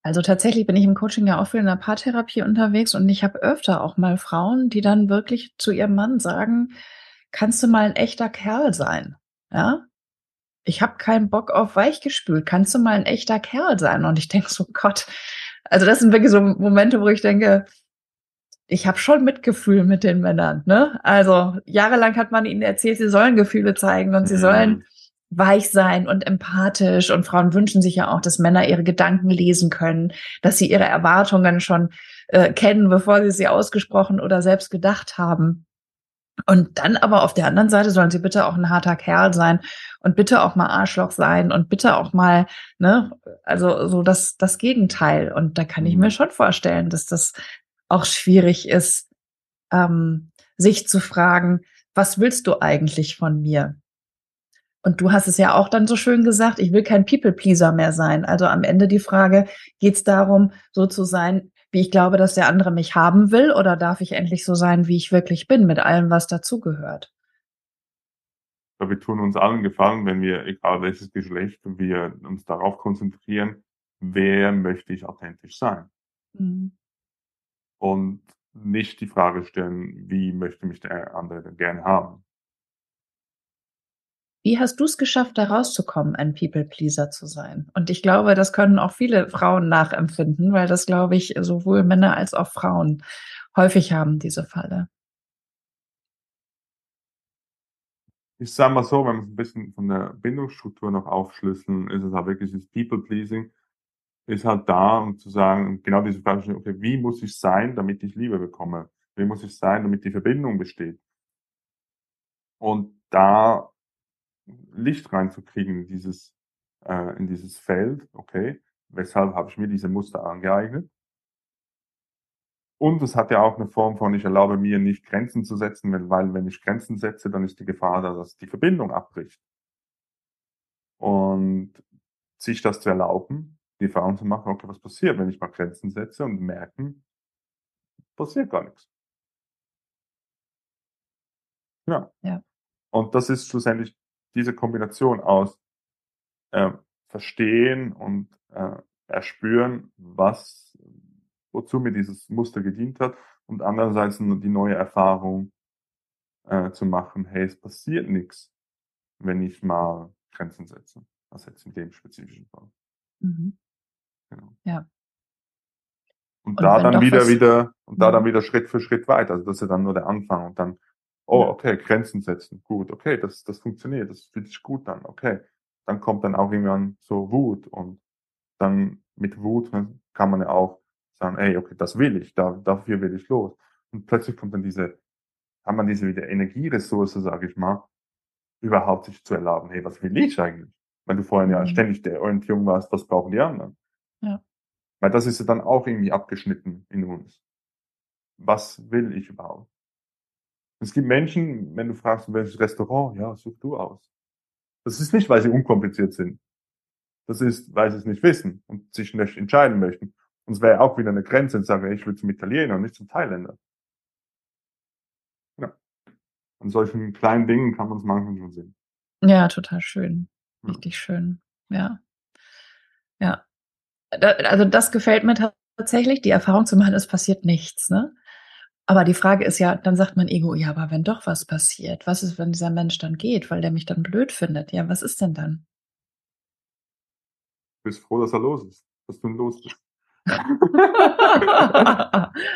Also tatsächlich bin ich im Coaching ja auch viel in der Paartherapie unterwegs und ich habe öfter auch mal Frauen, die dann wirklich zu ihrem Mann sagen, kannst du mal ein echter Kerl sein? Ja? Ich habe keinen Bock auf weichgespült. Kannst du mal ein echter Kerl sein? Und ich denke so, Gott, also das sind wirklich so Momente, wo ich denke, ich habe schon Mitgefühl mit den Männern. Ne? Also jahrelang hat man ihnen erzählt, sie sollen Gefühle zeigen und sie mhm. sollen weich sein und empathisch. Und Frauen wünschen sich ja auch, dass Männer ihre Gedanken lesen können, dass sie ihre Erwartungen schon äh, kennen, bevor sie sie ausgesprochen oder selbst gedacht haben. Und dann aber auf der anderen Seite sollen sie bitte auch ein harter Kerl sein und bitte auch mal Arschloch sein und bitte auch mal, ne, also so das, das Gegenteil. Und da kann ich mir mhm. schon vorstellen, dass das auch schwierig ist, ähm, sich zu fragen, was willst du eigentlich von mir? Und du hast es ja auch dann so schön gesagt, ich will kein People-Pleaser mehr sein. Also am Ende die Frage, geht es darum, so zu sein, wie ich glaube, dass der andere mich haben will, oder darf ich endlich so sein, wie ich wirklich bin, mit allem, was dazugehört? Wir tun uns allen Gefallen, wenn wir, egal welches Geschlecht, wir uns darauf konzentrieren, wer möchte ich authentisch sein? Mhm. Und nicht die Frage stellen, wie möchte mich der andere denn gerne haben? Wie hast du es geschafft, da rauszukommen, ein People-Pleaser zu sein? Und ich glaube, das können auch viele Frauen nachempfinden, weil das, glaube ich, sowohl Männer als auch Frauen häufig haben, diese Falle. Ich sage mal so, wenn wir es ein bisschen von der Bindungsstruktur noch aufschlüsseln, ist es halt wirklich das People-Pleasing, ist halt da, um zu sagen, genau diese Frage, okay, wie muss ich sein, damit ich Liebe bekomme? Wie muss ich sein, damit die Verbindung besteht? Und da Licht reinzukriegen in dieses, äh, in dieses Feld, okay, weshalb habe ich mir diese Muster angeeignet. Und es hat ja auch eine Form von, ich erlaube mir nicht Grenzen zu setzen, weil, wenn ich Grenzen setze, dann ist die Gefahr da, dass die Verbindung abbricht. Und sich das zu erlauben, die Erfahrung zu machen, okay, was passiert, wenn ich mal Grenzen setze und merken, passiert gar nichts. Ja. ja. Und das ist schlussendlich diese Kombination aus äh, Verstehen und äh, Erspüren, was, wozu mir dieses Muster gedient hat und andererseits die neue Erfahrung äh, zu machen, hey, es passiert nichts, wenn ich mal Grenzen setze. Das jetzt in dem spezifischen Fall. Mhm. Genau. Ja. Und, und da dann wieder, wieder, und da dann mhm. wieder Schritt für Schritt weiter. Also das ist ja dann nur der Anfang und dann Oh, okay, Grenzen setzen. Gut, okay, das, das funktioniert, das fühlt sich gut an, okay. Dann kommt dann auch irgendwann so Wut und dann mit Wut kann man ja auch sagen, ey, okay, das will ich, da, dafür will ich los. Und plötzlich kommt dann diese, kann man diese wieder Energieressource, sage ich mal, überhaupt sich zu erlauben, hey, was will ich eigentlich? Weil du vorhin ja mhm. ständig der Orientierung warst, was brauchen die anderen? Ja. Weil das ist ja dann auch irgendwie abgeschnitten in uns. Was will ich überhaupt? Es gibt Menschen, wenn du fragst, welches Restaurant, ja, such du aus. Das ist nicht, weil sie unkompliziert sind. Das ist, weil sie es nicht wissen und sich nicht entscheiden möchten. Und es wäre auch wieder eine Grenze und sagen, ich will zum Italiener und nicht zum Thailänder. Ja. An solchen kleinen Dingen kann man es manchmal schon sehen. Ja, total schön. Richtig ja. schön. Ja. Ja. Da, also das gefällt mir tatsächlich, die Erfahrung zu machen, es passiert nichts, ne? Aber die Frage ist ja, dann sagt mein Ego, ja, aber wenn doch was passiert, was ist, wenn dieser Mensch dann geht, weil der mich dann blöd findet? Ja, was ist denn dann? Du bist froh, dass er los ist, dass du los bist.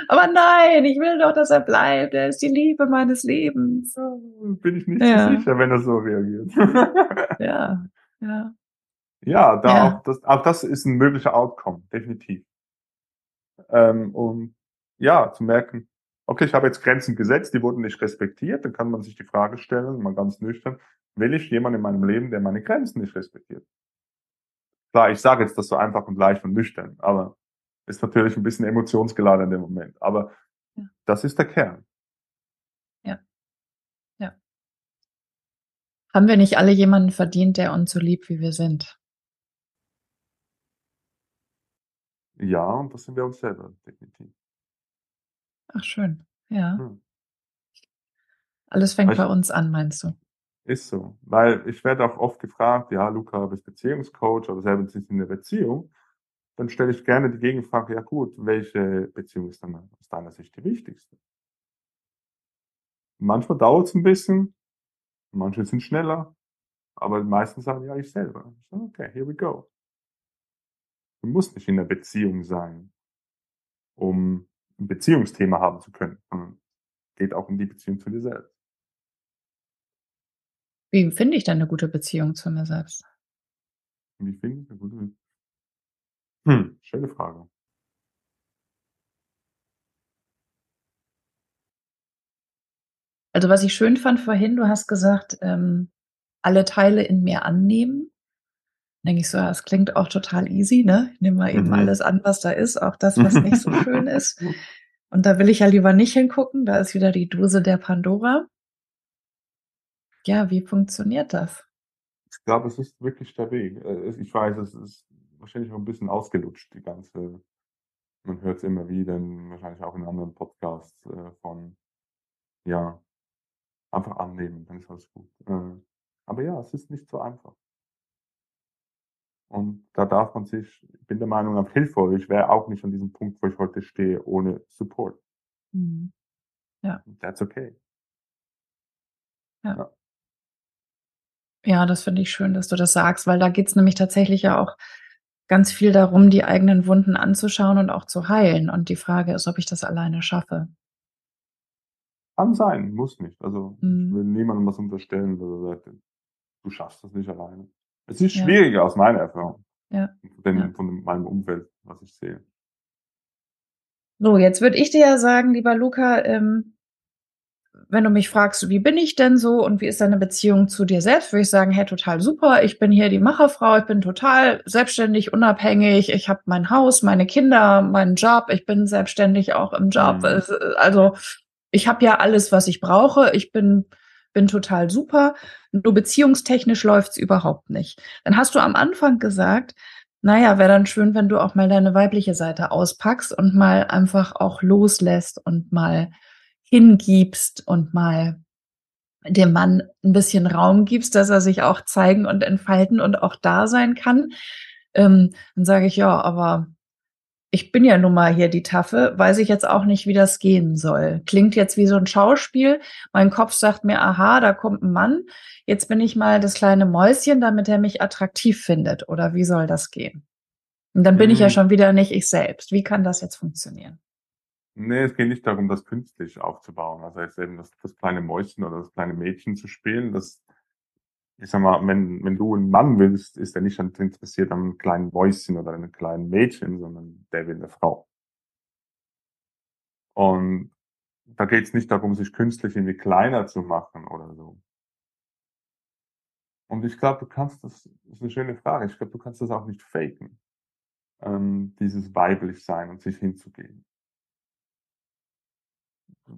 aber nein, ich will doch, dass er bleibt. Er ist die Liebe meines Lebens. Bin ich nicht ja. so sicher, wenn er so reagiert. ja, ja. Ja, da ja. Auch, das, auch das ist ein möglicher Outcome, definitiv. Ähm, um ja, zu merken, okay, ich habe jetzt Grenzen gesetzt, die wurden nicht respektiert, dann kann man sich die Frage stellen, mal ganz nüchtern, will ich jemanden in meinem Leben, der meine Grenzen nicht respektiert? Klar, ich sage jetzt das so einfach und leicht und nüchtern, aber ist natürlich ein bisschen emotionsgeladen in dem Moment. Aber ja. das ist der Kern. Ja. Ja. Haben wir nicht alle jemanden verdient, der uns so liebt, wie wir sind? Ja, und das sind wir uns selber, definitiv. Ach, schön. Ja. Hm. Alles fängt ich, bei uns an, meinst du? Ist so. Weil ich werde auch oft gefragt, ja, Luca, du bist Beziehungscoach, aber selber sind in der Beziehung. Dann stelle ich gerne die Gegenfrage, ja gut, welche Beziehung ist dann aus deiner Sicht die wichtigste? Manchmal dauert es ein bisschen, manche sind schneller, aber die meisten sagen, ja, ich selber. Okay, here we go. Du musst nicht in einer Beziehung sein, um ein Beziehungsthema haben zu können. Geht auch um die Beziehung zu dir selbst. Wie finde ich denn eine gute Beziehung zu mir selbst? Wie finde ich eine gute Beziehung? Hm, schöne Frage. Also was ich schön fand vorhin, du hast gesagt, ähm, alle Teile in mir annehmen. Denke ich so, ja, das klingt auch total easy, ne? Ich nehme mal eben mhm. alles an, was da ist, auch das, was nicht so schön ist. Und da will ich ja lieber nicht hingucken, da ist wieder die Dose der Pandora. Ja, wie funktioniert das? Ich glaube, es ist wirklich der Weg. Äh, ich weiß, es ist wahrscheinlich noch ein bisschen ausgelutscht, die ganze man hört es immer wieder, wahrscheinlich auch in anderen Podcasts, äh, von ja, einfach annehmen, dann ist alles gut. Äh, aber ja, es ist nicht so einfach. Und da darf man sich, ich bin der Meinung, auf Hilfe. Ich wäre auch nicht an diesem Punkt, wo ich heute stehe, ohne Support. Mhm. Ja. That's okay. Ja. ja. Ja, das finde ich schön, dass du das sagst, weil da geht's nämlich tatsächlich ja auch ganz viel darum, die eigenen Wunden anzuschauen und auch zu heilen. Und die Frage ist, ob ich das alleine schaffe. Kann sein, muss nicht. Also mhm. ich will niemandem was unterstellen, dass er sagt, du schaffst das nicht alleine. Es ist ja. schwieriger aus meiner Erfahrung. Ja. Denn ja. von meinem Umfeld, was ich sehe. So, jetzt würde ich dir ja sagen, lieber Luca, ähm, wenn du mich fragst, wie bin ich denn so und wie ist deine Beziehung zu dir selbst, würde ich sagen, hey, total super. Ich bin hier die Macherfrau, ich bin total selbstständig, unabhängig. Ich habe mein Haus, meine Kinder, meinen Job. Ich bin selbstständig auch im Job. Mhm. Also ich habe ja alles, was ich brauche. Ich bin bin total super. Nur beziehungstechnisch läuft's überhaupt nicht. Dann hast du am Anfang gesagt, naja, wäre dann schön, wenn du auch mal deine weibliche Seite auspackst und mal einfach auch loslässt und mal hingibst und mal dem Mann ein bisschen Raum gibst, dass er sich auch zeigen und entfalten und auch da sein kann. Ähm, dann sage ich, ja, aber ich bin ja nun mal hier die Taffe, weiß ich jetzt auch nicht, wie das gehen soll. Klingt jetzt wie so ein Schauspiel. Mein Kopf sagt mir, aha, da kommt ein Mann. Jetzt bin ich mal das kleine Mäuschen, damit er mich attraktiv findet. Oder wie soll das gehen? Und dann bin mhm. ich ja mhm. schon wieder nicht ich selbst. Wie kann das jetzt funktionieren? Nee, es geht nicht darum, das künstlich aufzubauen. Also jetzt eben das, das kleine Mäuschen oder das kleine Mädchen zu spielen. Das, ich sag mal, wenn, wenn du einen Mann willst, ist er nicht interessiert an einem kleinen Mäuschen oder einem kleinen Mädchen, sondern der will eine Frau. Und da geht es nicht darum, sich künstlich irgendwie kleiner zu machen oder so. Und ich glaube, du kannst das, das ist eine schöne Frage, ich glaube, du kannst das auch nicht faken, ähm, dieses weiblich sein und sich hinzugeben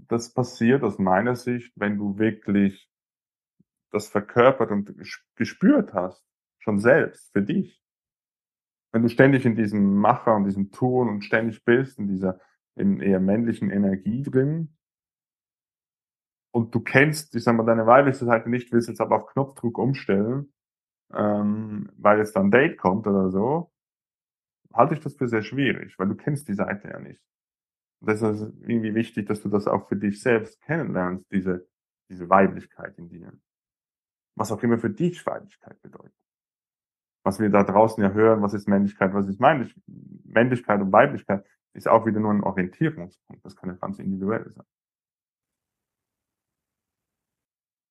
das passiert aus meiner Sicht, wenn du wirklich das verkörpert und gespürt hast, schon selbst, für dich. Wenn du ständig in diesem Macher und diesem Tun und ständig bist, in dieser in eher männlichen Energie drin, und du kennst, ich sag mal, deine weibliche Seite nicht, willst jetzt aber auf Knopfdruck umstellen, ähm, weil jetzt dann Date kommt oder so, halte ich das für sehr schwierig, weil du kennst die Seite ja nicht das ist irgendwie wichtig, dass du das auch für dich selbst kennenlernst, diese, diese Weiblichkeit in dir. Was auch immer für dich Weiblichkeit bedeutet. Was wir da draußen ja hören, was ist Männlichkeit, was ist Männlich Männlichkeit und Weiblichkeit, ist auch wieder nur ein Orientierungspunkt. Das kann ja ganz individuell sein.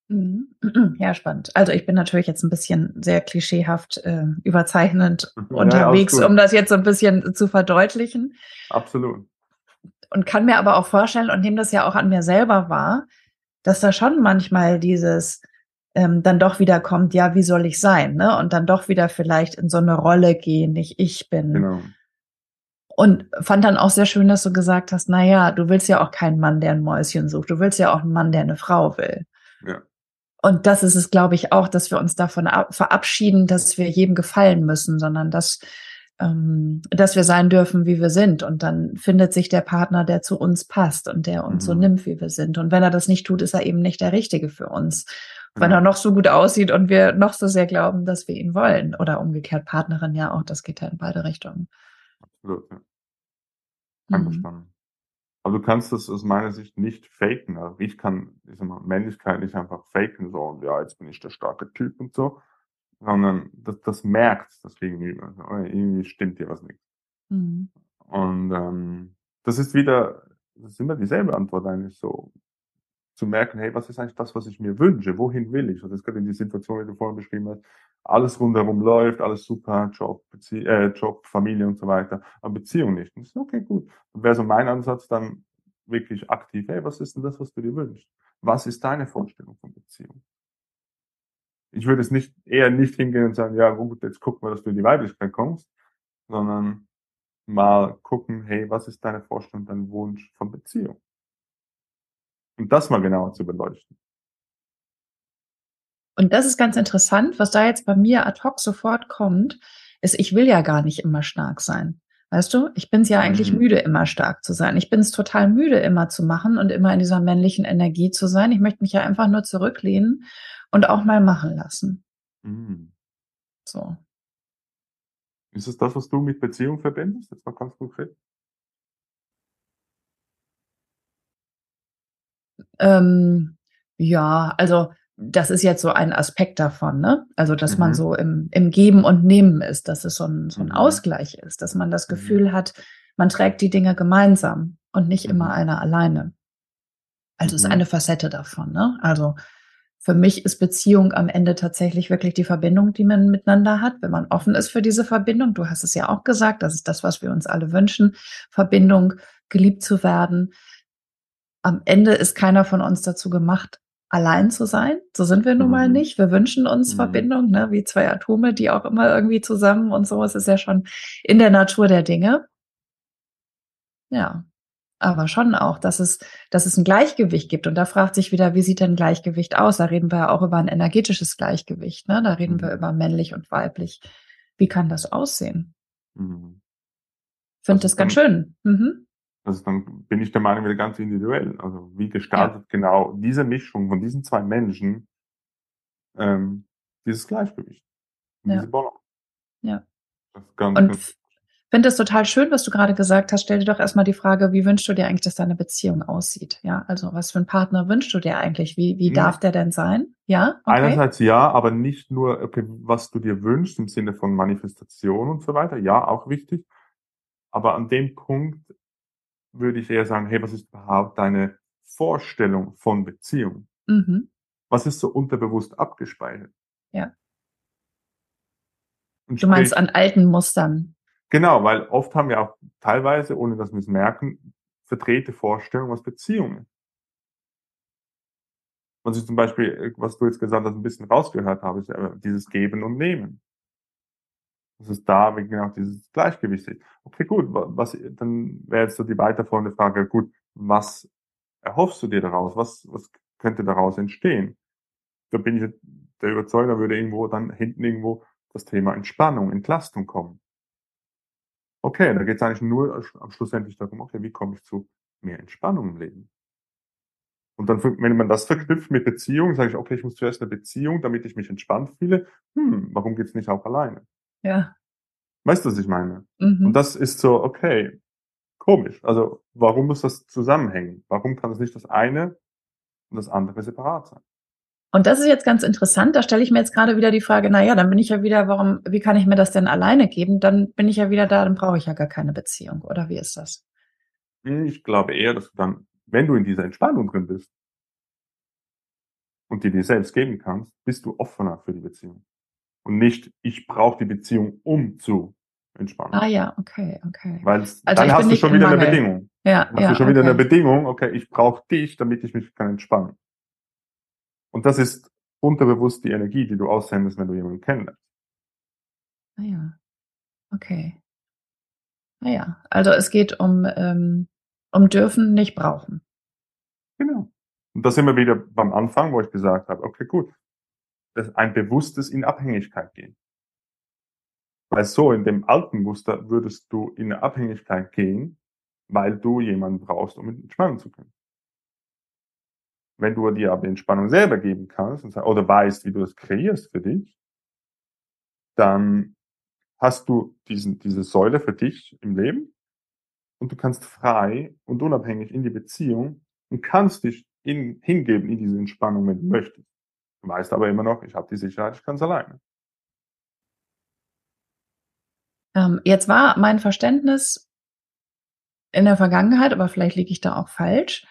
Mhm. Ja, spannend. Also ich bin natürlich jetzt ein bisschen sehr klischeehaft äh, überzeichnend ja, unterwegs, um das jetzt so ein bisschen zu verdeutlichen. Absolut und kann mir aber auch vorstellen und nehme das ja auch an mir selber wahr, dass da schon manchmal dieses ähm, dann doch wieder kommt, ja, wie soll ich sein, ne? Und dann doch wieder vielleicht in so eine Rolle gehen, nicht ich bin. Genau. Und fand dann auch sehr schön, dass du gesagt hast, na ja, du willst ja auch keinen Mann, der ein Mäuschen sucht. Du willst ja auch einen Mann, der eine Frau will. Ja. Und das ist es, glaube ich, auch, dass wir uns davon verabschieden, dass wir jedem gefallen müssen, sondern dass, ähm, dass wir sein dürfen, wie wir sind. Und dann findet sich der Partner, der zu uns passt und der uns mhm. so nimmt, wie wir sind. Und wenn er das nicht tut, ist er eben nicht der Richtige für uns. Wenn er noch so gut aussieht und wir noch so sehr glauben, dass wir ihn wollen. Oder umgekehrt Partnerin ja auch, das geht ja in beide Richtungen. Absolut, ja. Einverstanden. Mhm. Aber du kannst das aus meiner Sicht nicht faken. Also ich kann, ich sag mal, Männlichkeit nicht einfach faken, so, und ja, jetzt bin ich der starke Typ und so, sondern das, das merkt das Gegenüber. Also, irgendwie stimmt dir was nicht. Mhm. Und ähm, das ist wieder, das ist immer dieselbe Antwort eigentlich so. Zu merken, hey, was ist eigentlich das, was ich mir wünsche? Wohin will ich? Und das gerade in die Situation, wie du vorhin beschrieben hast, alles rundherum läuft, alles super, Job, Bezie äh, Job, Familie und so weiter, aber Beziehung nicht. Und ist okay, gut. Wäre so mein Ansatz dann wirklich aktiv, hey, was ist denn das, was du dir wünschst? Was ist deine Vorstellung von Beziehung? Ich würde es nicht, eher nicht hingehen und sagen, ja, gut, jetzt gucken wir, dass du in die Weiblichkeit kommst, sondern mal gucken, hey, was ist deine Vorstellung, dein Wunsch von Beziehung? Und das mal genauer zu beleuchten. Und das ist ganz interessant, was da jetzt bei mir ad hoc sofort kommt, ist, ich will ja gar nicht immer stark sein. Weißt du, ich bin es ja eigentlich mhm. müde, immer stark zu sein. Ich bin es total müde, immer zu machen und immer in dieser männlichen Energie zu sein. Ich möchte mich ja einfach nur zurücklehnen und auch mal machen lassen. Mhm. So. Ist es das, was du mit Beziehung verbindest? Jetzt mal ganz konkret. Ähm, ja, also das ist jetzt so ein Aspekt davon, ne? Also, dass mhm. man so im, im Geben und Nehmen ist, dass es so ein, so ein mhm. Ausgleich ist, dass man das mhm. Gefühl hat, man trägt die Dinge gemeinsam und nicht immer mhm. einer alleine. Also ist mhm. eine Facette davon, ne? Also für mich ist Beziehung am Ende tatsächlich wirklich die Verbindung, die man miteinander hat, wenn man offen ist für diese Verbindung. Du hast es ja auch gesagt, das ist das, was wir uns alle wünschen. Verbindung, geliebt zu werden. Am Ende ist keiner von uns dazu gemacht, allein zu sein. So sind wir nun mal mhm. nicht. Wir wünschen uns mhm. Verbindung, ne? wie zwei Atome, die auch immer irgendwie zusammen und so. Es ist ja schon in der Natur der Dinge. Ja, aber schon auch, dass es, dass es ein Gleichgewicht gibt. Und da fragt sich wieder, wie sieht denn Gleichgewicht aus? Da reden wir ja auch über ein energetisches Gleichgewicht. Ne? Da reden mhm. wir über männlich und weiblich. Wie kann das aussehen? Mhm. Finde das ganz schön. Mhm. Also dann bin ich der Meinung wieder ganz individuell. Also wie gestaltet ja. genau diese Mischung von diesen zwei Menschen ähm, dieses Gleichgewicht, ja. diese Balance. Ja. Ganz, und finde es total schön, was du gerade gesagt hast. Stell dir doch erstmal die Frage, wie wünschst du dir eigentlich, dass deine Beziehung aussieht? Ja, also was für einen Partner wünschst du dir eigentlich? Wie, wie hm. darf der denn sein? Ja? Okay. Einerseits ja, aber nicht nur, okay, was du dir wünschst im Sinne von Manifestation und so weiter. Ja, auch wichtig. Aber an dem Punkt würde ich eher sagen, hey, was ist überhaupt deine Vorstellung von Beziehung? Mhm. Was ist so unterbewusst abgespeichert? Ja. Und du meinst an alten Mustern. Genau, weil oft haben wir auch teilweise, ohne dass wir es merken, verdrehte Vorstellungen, was Beziehung ist. Was ich zum Beispiel, was du jetzt gesagt hast, ein bisschen rausgehört habe, ist dieses Geben und Nehmen dass es da genau dieses Gleichgewicht ist. Okay, gut, was, dann wäre jetzt so die weiterfolgende Frage, gut, was erhoffst du dir daraus? Was, was könnte daraus entstehen? Da bin ich der Überzeugung, da würde irgendwo dann hinten irgendwo das Thema Entspannung, Entlastung kommen. Okay, da geht es eigentlich nur am schlussendlich darum, okay, wie komme ich zu mehr Entspannung im Leben? Und dann, wenn man das verknüpft mit Beziehung, sage ich, okay, ich muss zuerst eine Beziehung, damit ich mich entspannt fühle. Hm, warum geht's nicht auch alleine? Ja. Weißt du, was ich meine? Mhm. Und das ist so, okay, komisch. Also, warum muss das zusammenhängen? Warum kann es nicht das eine und das andere separat sein? Und das ist jetzt ganz interessant. Da stelle ich mir jetzt gerade wieder die Frage, na ja, dann bin ich ja wieder, warum, wie kann ich mir das denn alleine geben? Dann bin ich ja wieder da, dann brauche ich ja gar keine Beziehung. Oder wie ist das? Ich glaube eher, dass du dann, wenn du in dieser Entspannung drin bist und die dir selbst geben kannst, bist du offener für die Beziehung und nicht, ich brauche die Beziehung, um zu entspannen. Ah ja, okay, okay. Weil also dann hast du schon wieder eine Bedingung. Ja, hast ja, du schon okay. wieder eine Bedingung, okay, ich brauche dich, damit ich mich kann entspannen. Und das ist unterbewusst die Energie, die du aussendest, wenn du jemanden kennenlernst. Ah ja, okay. Ah ja, also es geht um, ähm, um dürfen, nicht brauchen. Genau. Und da sind wir wieder beim Anfang, wo ich gesagt habe, okay, gut, ein bewusstes in Abhängigkeit gehen. Weil so in dem alten Muster würdest du in Abhängigkeit gehen, weil du jemanden brauchst, um entspannen zu können. Wenn du dir aber Entspannung selber geben kannst oder weißt, wie du das kreierst für dich, dann hast du diesen, diese Säule für dich im Leben und du kannst frei und unabhängig in die Beziehung und kannst dich in, hingeben in diese Entspannung, wenn du möchtest. Weißt aber immer noch, ich habe die Sicherheit, ich kann es alleine. Ähm, jetzt war mein Verständnis in der Vergangenheit, aber vielleicht liege ich da auch falsch,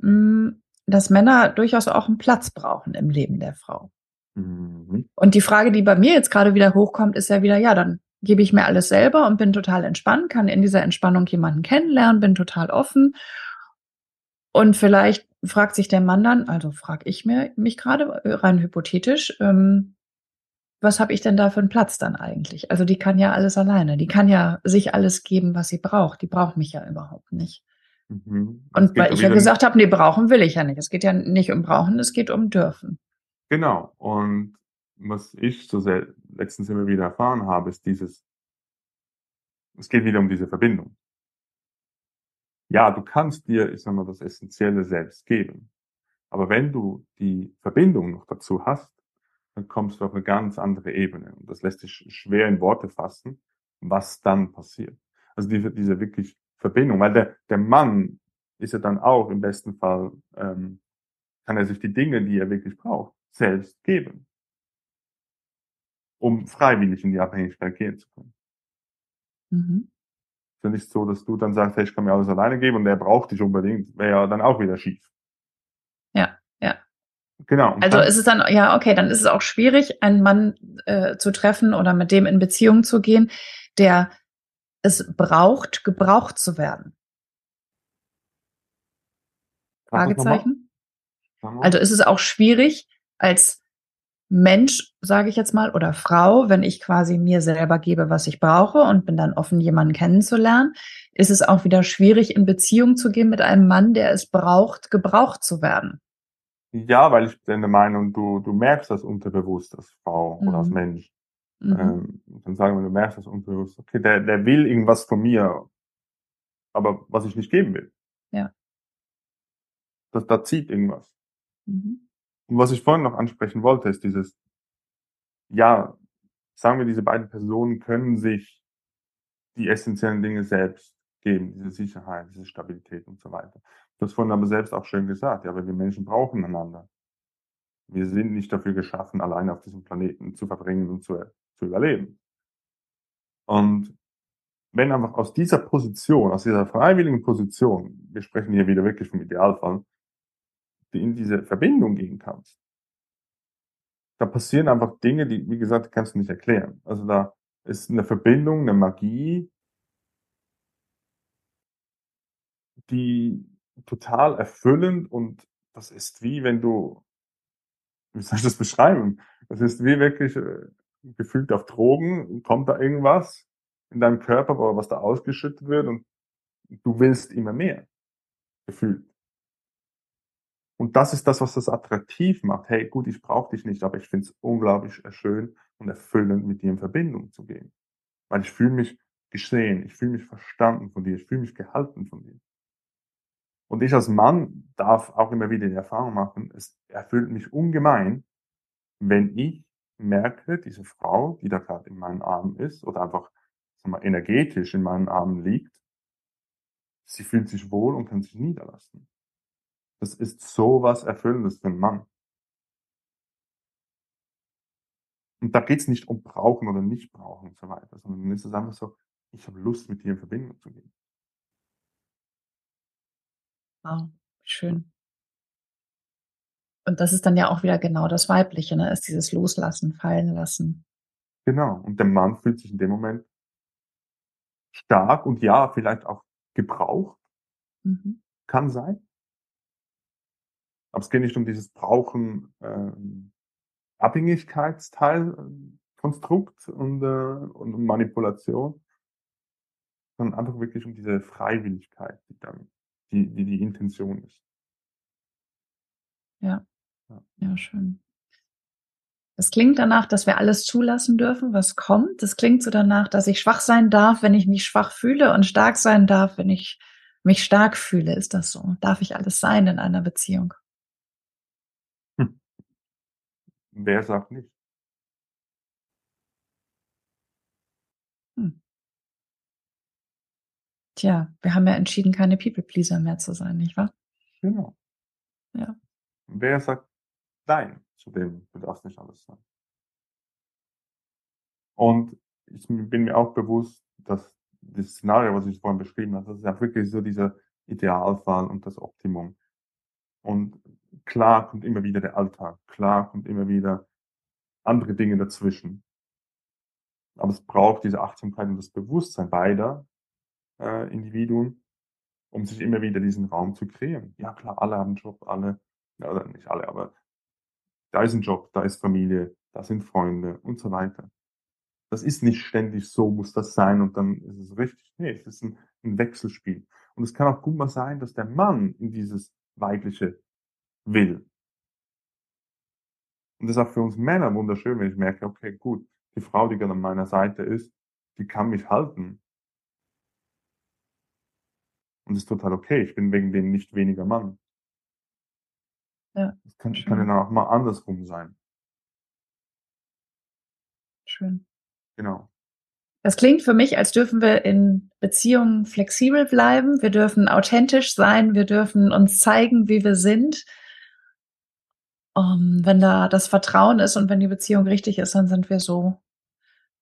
hm, dass Männer durchaus auch einen Platz brauchen im Leben der Frau. Mhm. Und die Frage, die bei mir jetzt gerade wieder hochkommt, ist ja wieder, ja, dann gebe ich mir alles selber und bin total entspannt, kann in dieser Entspannung jemanden kennenlernen, bin total offen. Und vielleicht fragt sich der Mann dann, also frage ich mir mich gerade äh, rein hypothetisch, ähm, was habe ich denn da für einen Platz dann eigentlich? Also die kann ja alles alleine, die kann ja sich alles geben, was sie braucht. Die braucht mich ja überhaupt nicht. Mhm. Und weil ich ja gesagt habe, nee, brauchen will ich ja nicht. Es geht ja nicht um brauchen, es geht um dürfen. Genau. Und was ich so sehr letztens immer wieder erfahren habe, ist dieses, es geht wieder um diese Verbindung. Ja, du kannst dir, ich sag mal, das Essentielle selbst geben. Aber wenn du die Verbindung noch dazu hast, dann kommst du auf eine ganz andere Ebene. Und das lässt sich schwer in Worte fassen, was dann passiert. Also diese, diese wirklich Verbindung, weil der, der Mann ist ja dann auch im besten Fall, ähm, kann er sich die Dinge, die er wirklich braucht, selbst geben um freiwillig in die Abhängigkeit gehen zu können. Mhm. Ist ja nicht so, dass du dann sagst, hey, ich kann mir alles alleine geben und der braucht dich unbedingt, wäre ja dann auch wieder schief. Ja, ja. Genau. Also ist es dann, ja, okay, dann ist es auch schwierig, einen Mann äh, zu treffen oder mit dem in Beziehung zu gehen, der es braucht, gebraucht zu werden. Fragezeichen? Also ist es auch schwierig, als Mensch, sage ich jetzt mal, oder Frau, wenn ich quasi mir selber gebe, was ich brauche und bin dann offen, jemanden kennenzulernen, ist es auch wieder schwierig, in Beziehung zu gehen mit einem Mann, der es braucht, gebraucht zu werden. Ja, weil ich bin der Meinung, du, du merkst das unterbewusst als Frau mhm. oder als mhm. Mensch. Mhm. Ähm, dann sagen wir, du merkst das unterbewusst. Okay, der, der will irgendwas von mir, aber was ich nicht geben will. Ja. Das, da zieht irgendwas. Mhm. Und was ich vorhin noch ansprechen wollte, ist dieses, ja, sagen wir, diese beiden Personen können sich die essentiellen Dinge selbst geben, diese Sicherheit, diese Stabilität und so weiter. Du hast vorhin aber selbst auch schön gesagt, ja, weil wir Menschen brauchen einander. Wir sind nicht dafür geschaffen, alleine auf diesem Planeten zu verbringen und zu, zu überleben. Und wenn einfach aus dieser Position, aus dieser freiwilligen Position, wir sprechen hier wieder wirklich vom Idealfall, in diese Verbindung gehen kannst, da passieren einfach Dinge, die, wie gesagt, kannst du nicht erklären. Also da ist eine Verbindung, eine Magie, die total erfüllend und das ist wie wenn du, wie soll ich das beschreiben? Das ist wie wirklich äh, gefühlt auf Drogen, kommt da irgendwas in deinem Körper, was da ausgeschüttet wird und du willst immer mehr. Gefühlt. Und das ist das, was das attraktiv macht. Hey, gut, ich brauche dich nicht, aber ich finde es unglaublich schön und erfüllend, mit dir in Verbindung zu gehen. Weil ich fühle mich gesehen, ich fühle mich verstanden von dir, ich fühle mich gehalten von dir. Und ich als Mann darf auch immer wieder die Erfahrung machen, es erfüllt mich ungemein, wenn ich merke, diese Frau, die da gerade in meinen Armen ist oder einfach sag mal, energetisch in meinen Armen liegt, sie fühlt sich wohl und kann sich niederlassen. Das ist so was Erfüllendes für einen Mann. Und da geht's nicht um brauchen oder nicht brauchen und so weiter, sondern dann ist es einfach so, ich habe Lust, mit dir in Verbindung zu gehen. Wow, schön. Und das ist dann ja auch wieder genau das Weibliche, ne? Ist dieses Loslassen, Fallen lassen. Genau. Und der Mann fühlt sich in dem Moment stark und ja, vielleicht auch gebraucht. Mhm. Kann sein. Aber es geht nicht um dieses Brauchen, ähm, Abhängigkeitsteil, äh, Konstrukt und, äh, und Manipulation, sondern einfach wirklich um diese Freiwilligkeit, die dann die, die, die Intention ist. Ja. Ja, schön. Es klingt danach, dass wir alles zulassen dürfen, was kommt. Es klingt so danach, dass ich schwach sein darf, wenn ich mich schwach fühle und stark sein darf, wenn ich mich stark fühle. Ist das so? Darf ich alles sein in einer Beziehung? Hm. Wer sagt nicht? Hm. Tja, wir haben ja entschieden, keine People-Pleaser mehr zu sein, nicht wahr? Genau. Ja. Wer sagt nein zu dem, du darfst nicht alles sein? Und ich bin mir auch bewusst, dass das Szenario, was ich vorhin beschrieben habe, das ist ja wirklich so dieser Idealfall und das Optimum. Und klar kommt immer wieder der Alltag, klar kommt immer wieder andere Dinge dazwischen. Aber es braucht diese Achtsamkeit und das Bewusstsein beider äh, Individuen, um sich immer wieder diesen Raum zu kreieren. Ja klar, alle haben einen Job, alle, oder nicht alle, aber da ist ein Job, da ist Familie, da sind Freunde und so weiter. Das ist nicht ständig so, muss das sein und dann ist es richtig. Nee, es ist ein, ein Wechselspiel. Und es kann auch gut mal sein, dass der Mann in dieses Weibliche will. Und das ist auch für uns Männer wunderschön, wenn ich merke, okay, gut, die Frau, die gerade an meiner Seite ist, die kann mich halten. Und das ist total okay. Ich bin wegen dem nicht weniger Mann. Ja. Das kann, kann ja dann auch mal andersrum sein. Schön. Genau. Das klingt für mich, als dürfen wir in Beziehungen flexibel bleiben. Wir dürfen authentisch sein. Wir dürfen uns zeigen, wie wir sind. Um, wenn da das Vertrauen ist und wenn die Beziehung richtig ist, dann sind wir so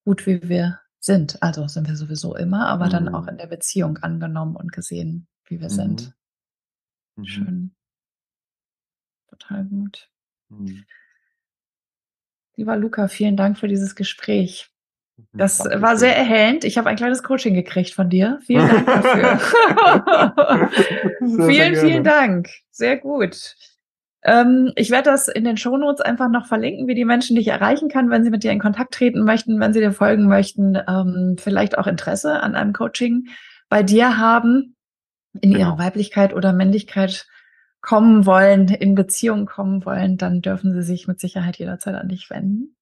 gut, wie wir sind. Also sind wir sowieso immer, aber mhm. dann auch in der Beziehung angenommen und gesehen, wie wir mhm. sind. Mhm. Schön. Total gut. Mhm. Lieber Luca, vielen Dank für dieses Gespräch. Mhm. Das Dankeschön. war sehr erhellend. Ich habe ein kleines Coaching gekriegt von dir. Vielen Dank dafür. vielen, vielen Dank. Sehr gut. Ähm, ich werde das in den Shownotes einfach noch verlinken, wie die Menschen dich erreichen kann, wenn sie mit dir in Kontakt treten möchten, wenn sie dir folgen möchten, ähm, vielleicht auch Interesse an einem Coaching bei dir haben, in genau. ihrer Weiblichkeit oder Männlichkeit kommen wollen, in Beziehung kommen wollen, dann dürfen sie sich mit Sicherheit jederzeit an dich wenden.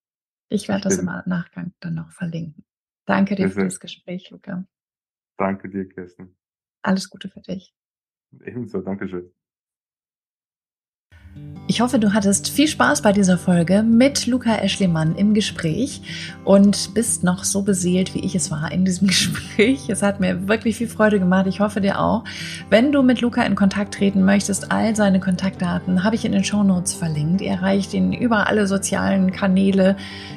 Ich werde das im Nachgang dann noch verlinken. Danke dir für das Gespräch, Luca. Danke dir, Kirsten. Alles Gute für dich. Ebenso, Dankeschön. Ich hoffe, du hattest viel Spaß bei dieser Folge mit Luca Eschlemann im Gespräch und bist noch so beseelt, wie ich es war in diesem Gespräch. Es hat mir wirklich viel Freude gemacht. Ich hoffe dir auch. Wenn du mit Luca in Kontakt treten möchtest, all seine Kontaktdaten habe ich in den Show Notes verlinkt. Ihr erreicht ihn über alle sozialen Kanäle,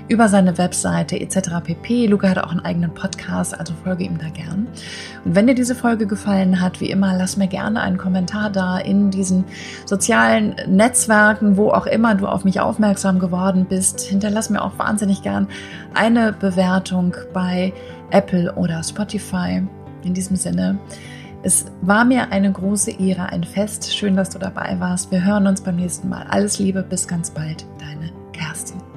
über seine Webseite etc. pp. Luca hat auch einen eigenen Podcast, also folge ihm da gern. Und wenn dir diese Folge gefallen hat, wie immer, lass mir gerne einen Kommentar da in diesen sozialen Netzwerken, wo auch immer du auf mich aufmerksam geworden bist. Hinterlass mir auch wahnsinnig gern eine Bewertung bei Apple oder Spotify. In diesem Sinne, es war mir eine große Ehre, ein Fest. Schön, dass du dabei warst. Wir hören uns beim nächsten Mal. Alles Liebe, bis ganz bald. Deine Kerstin.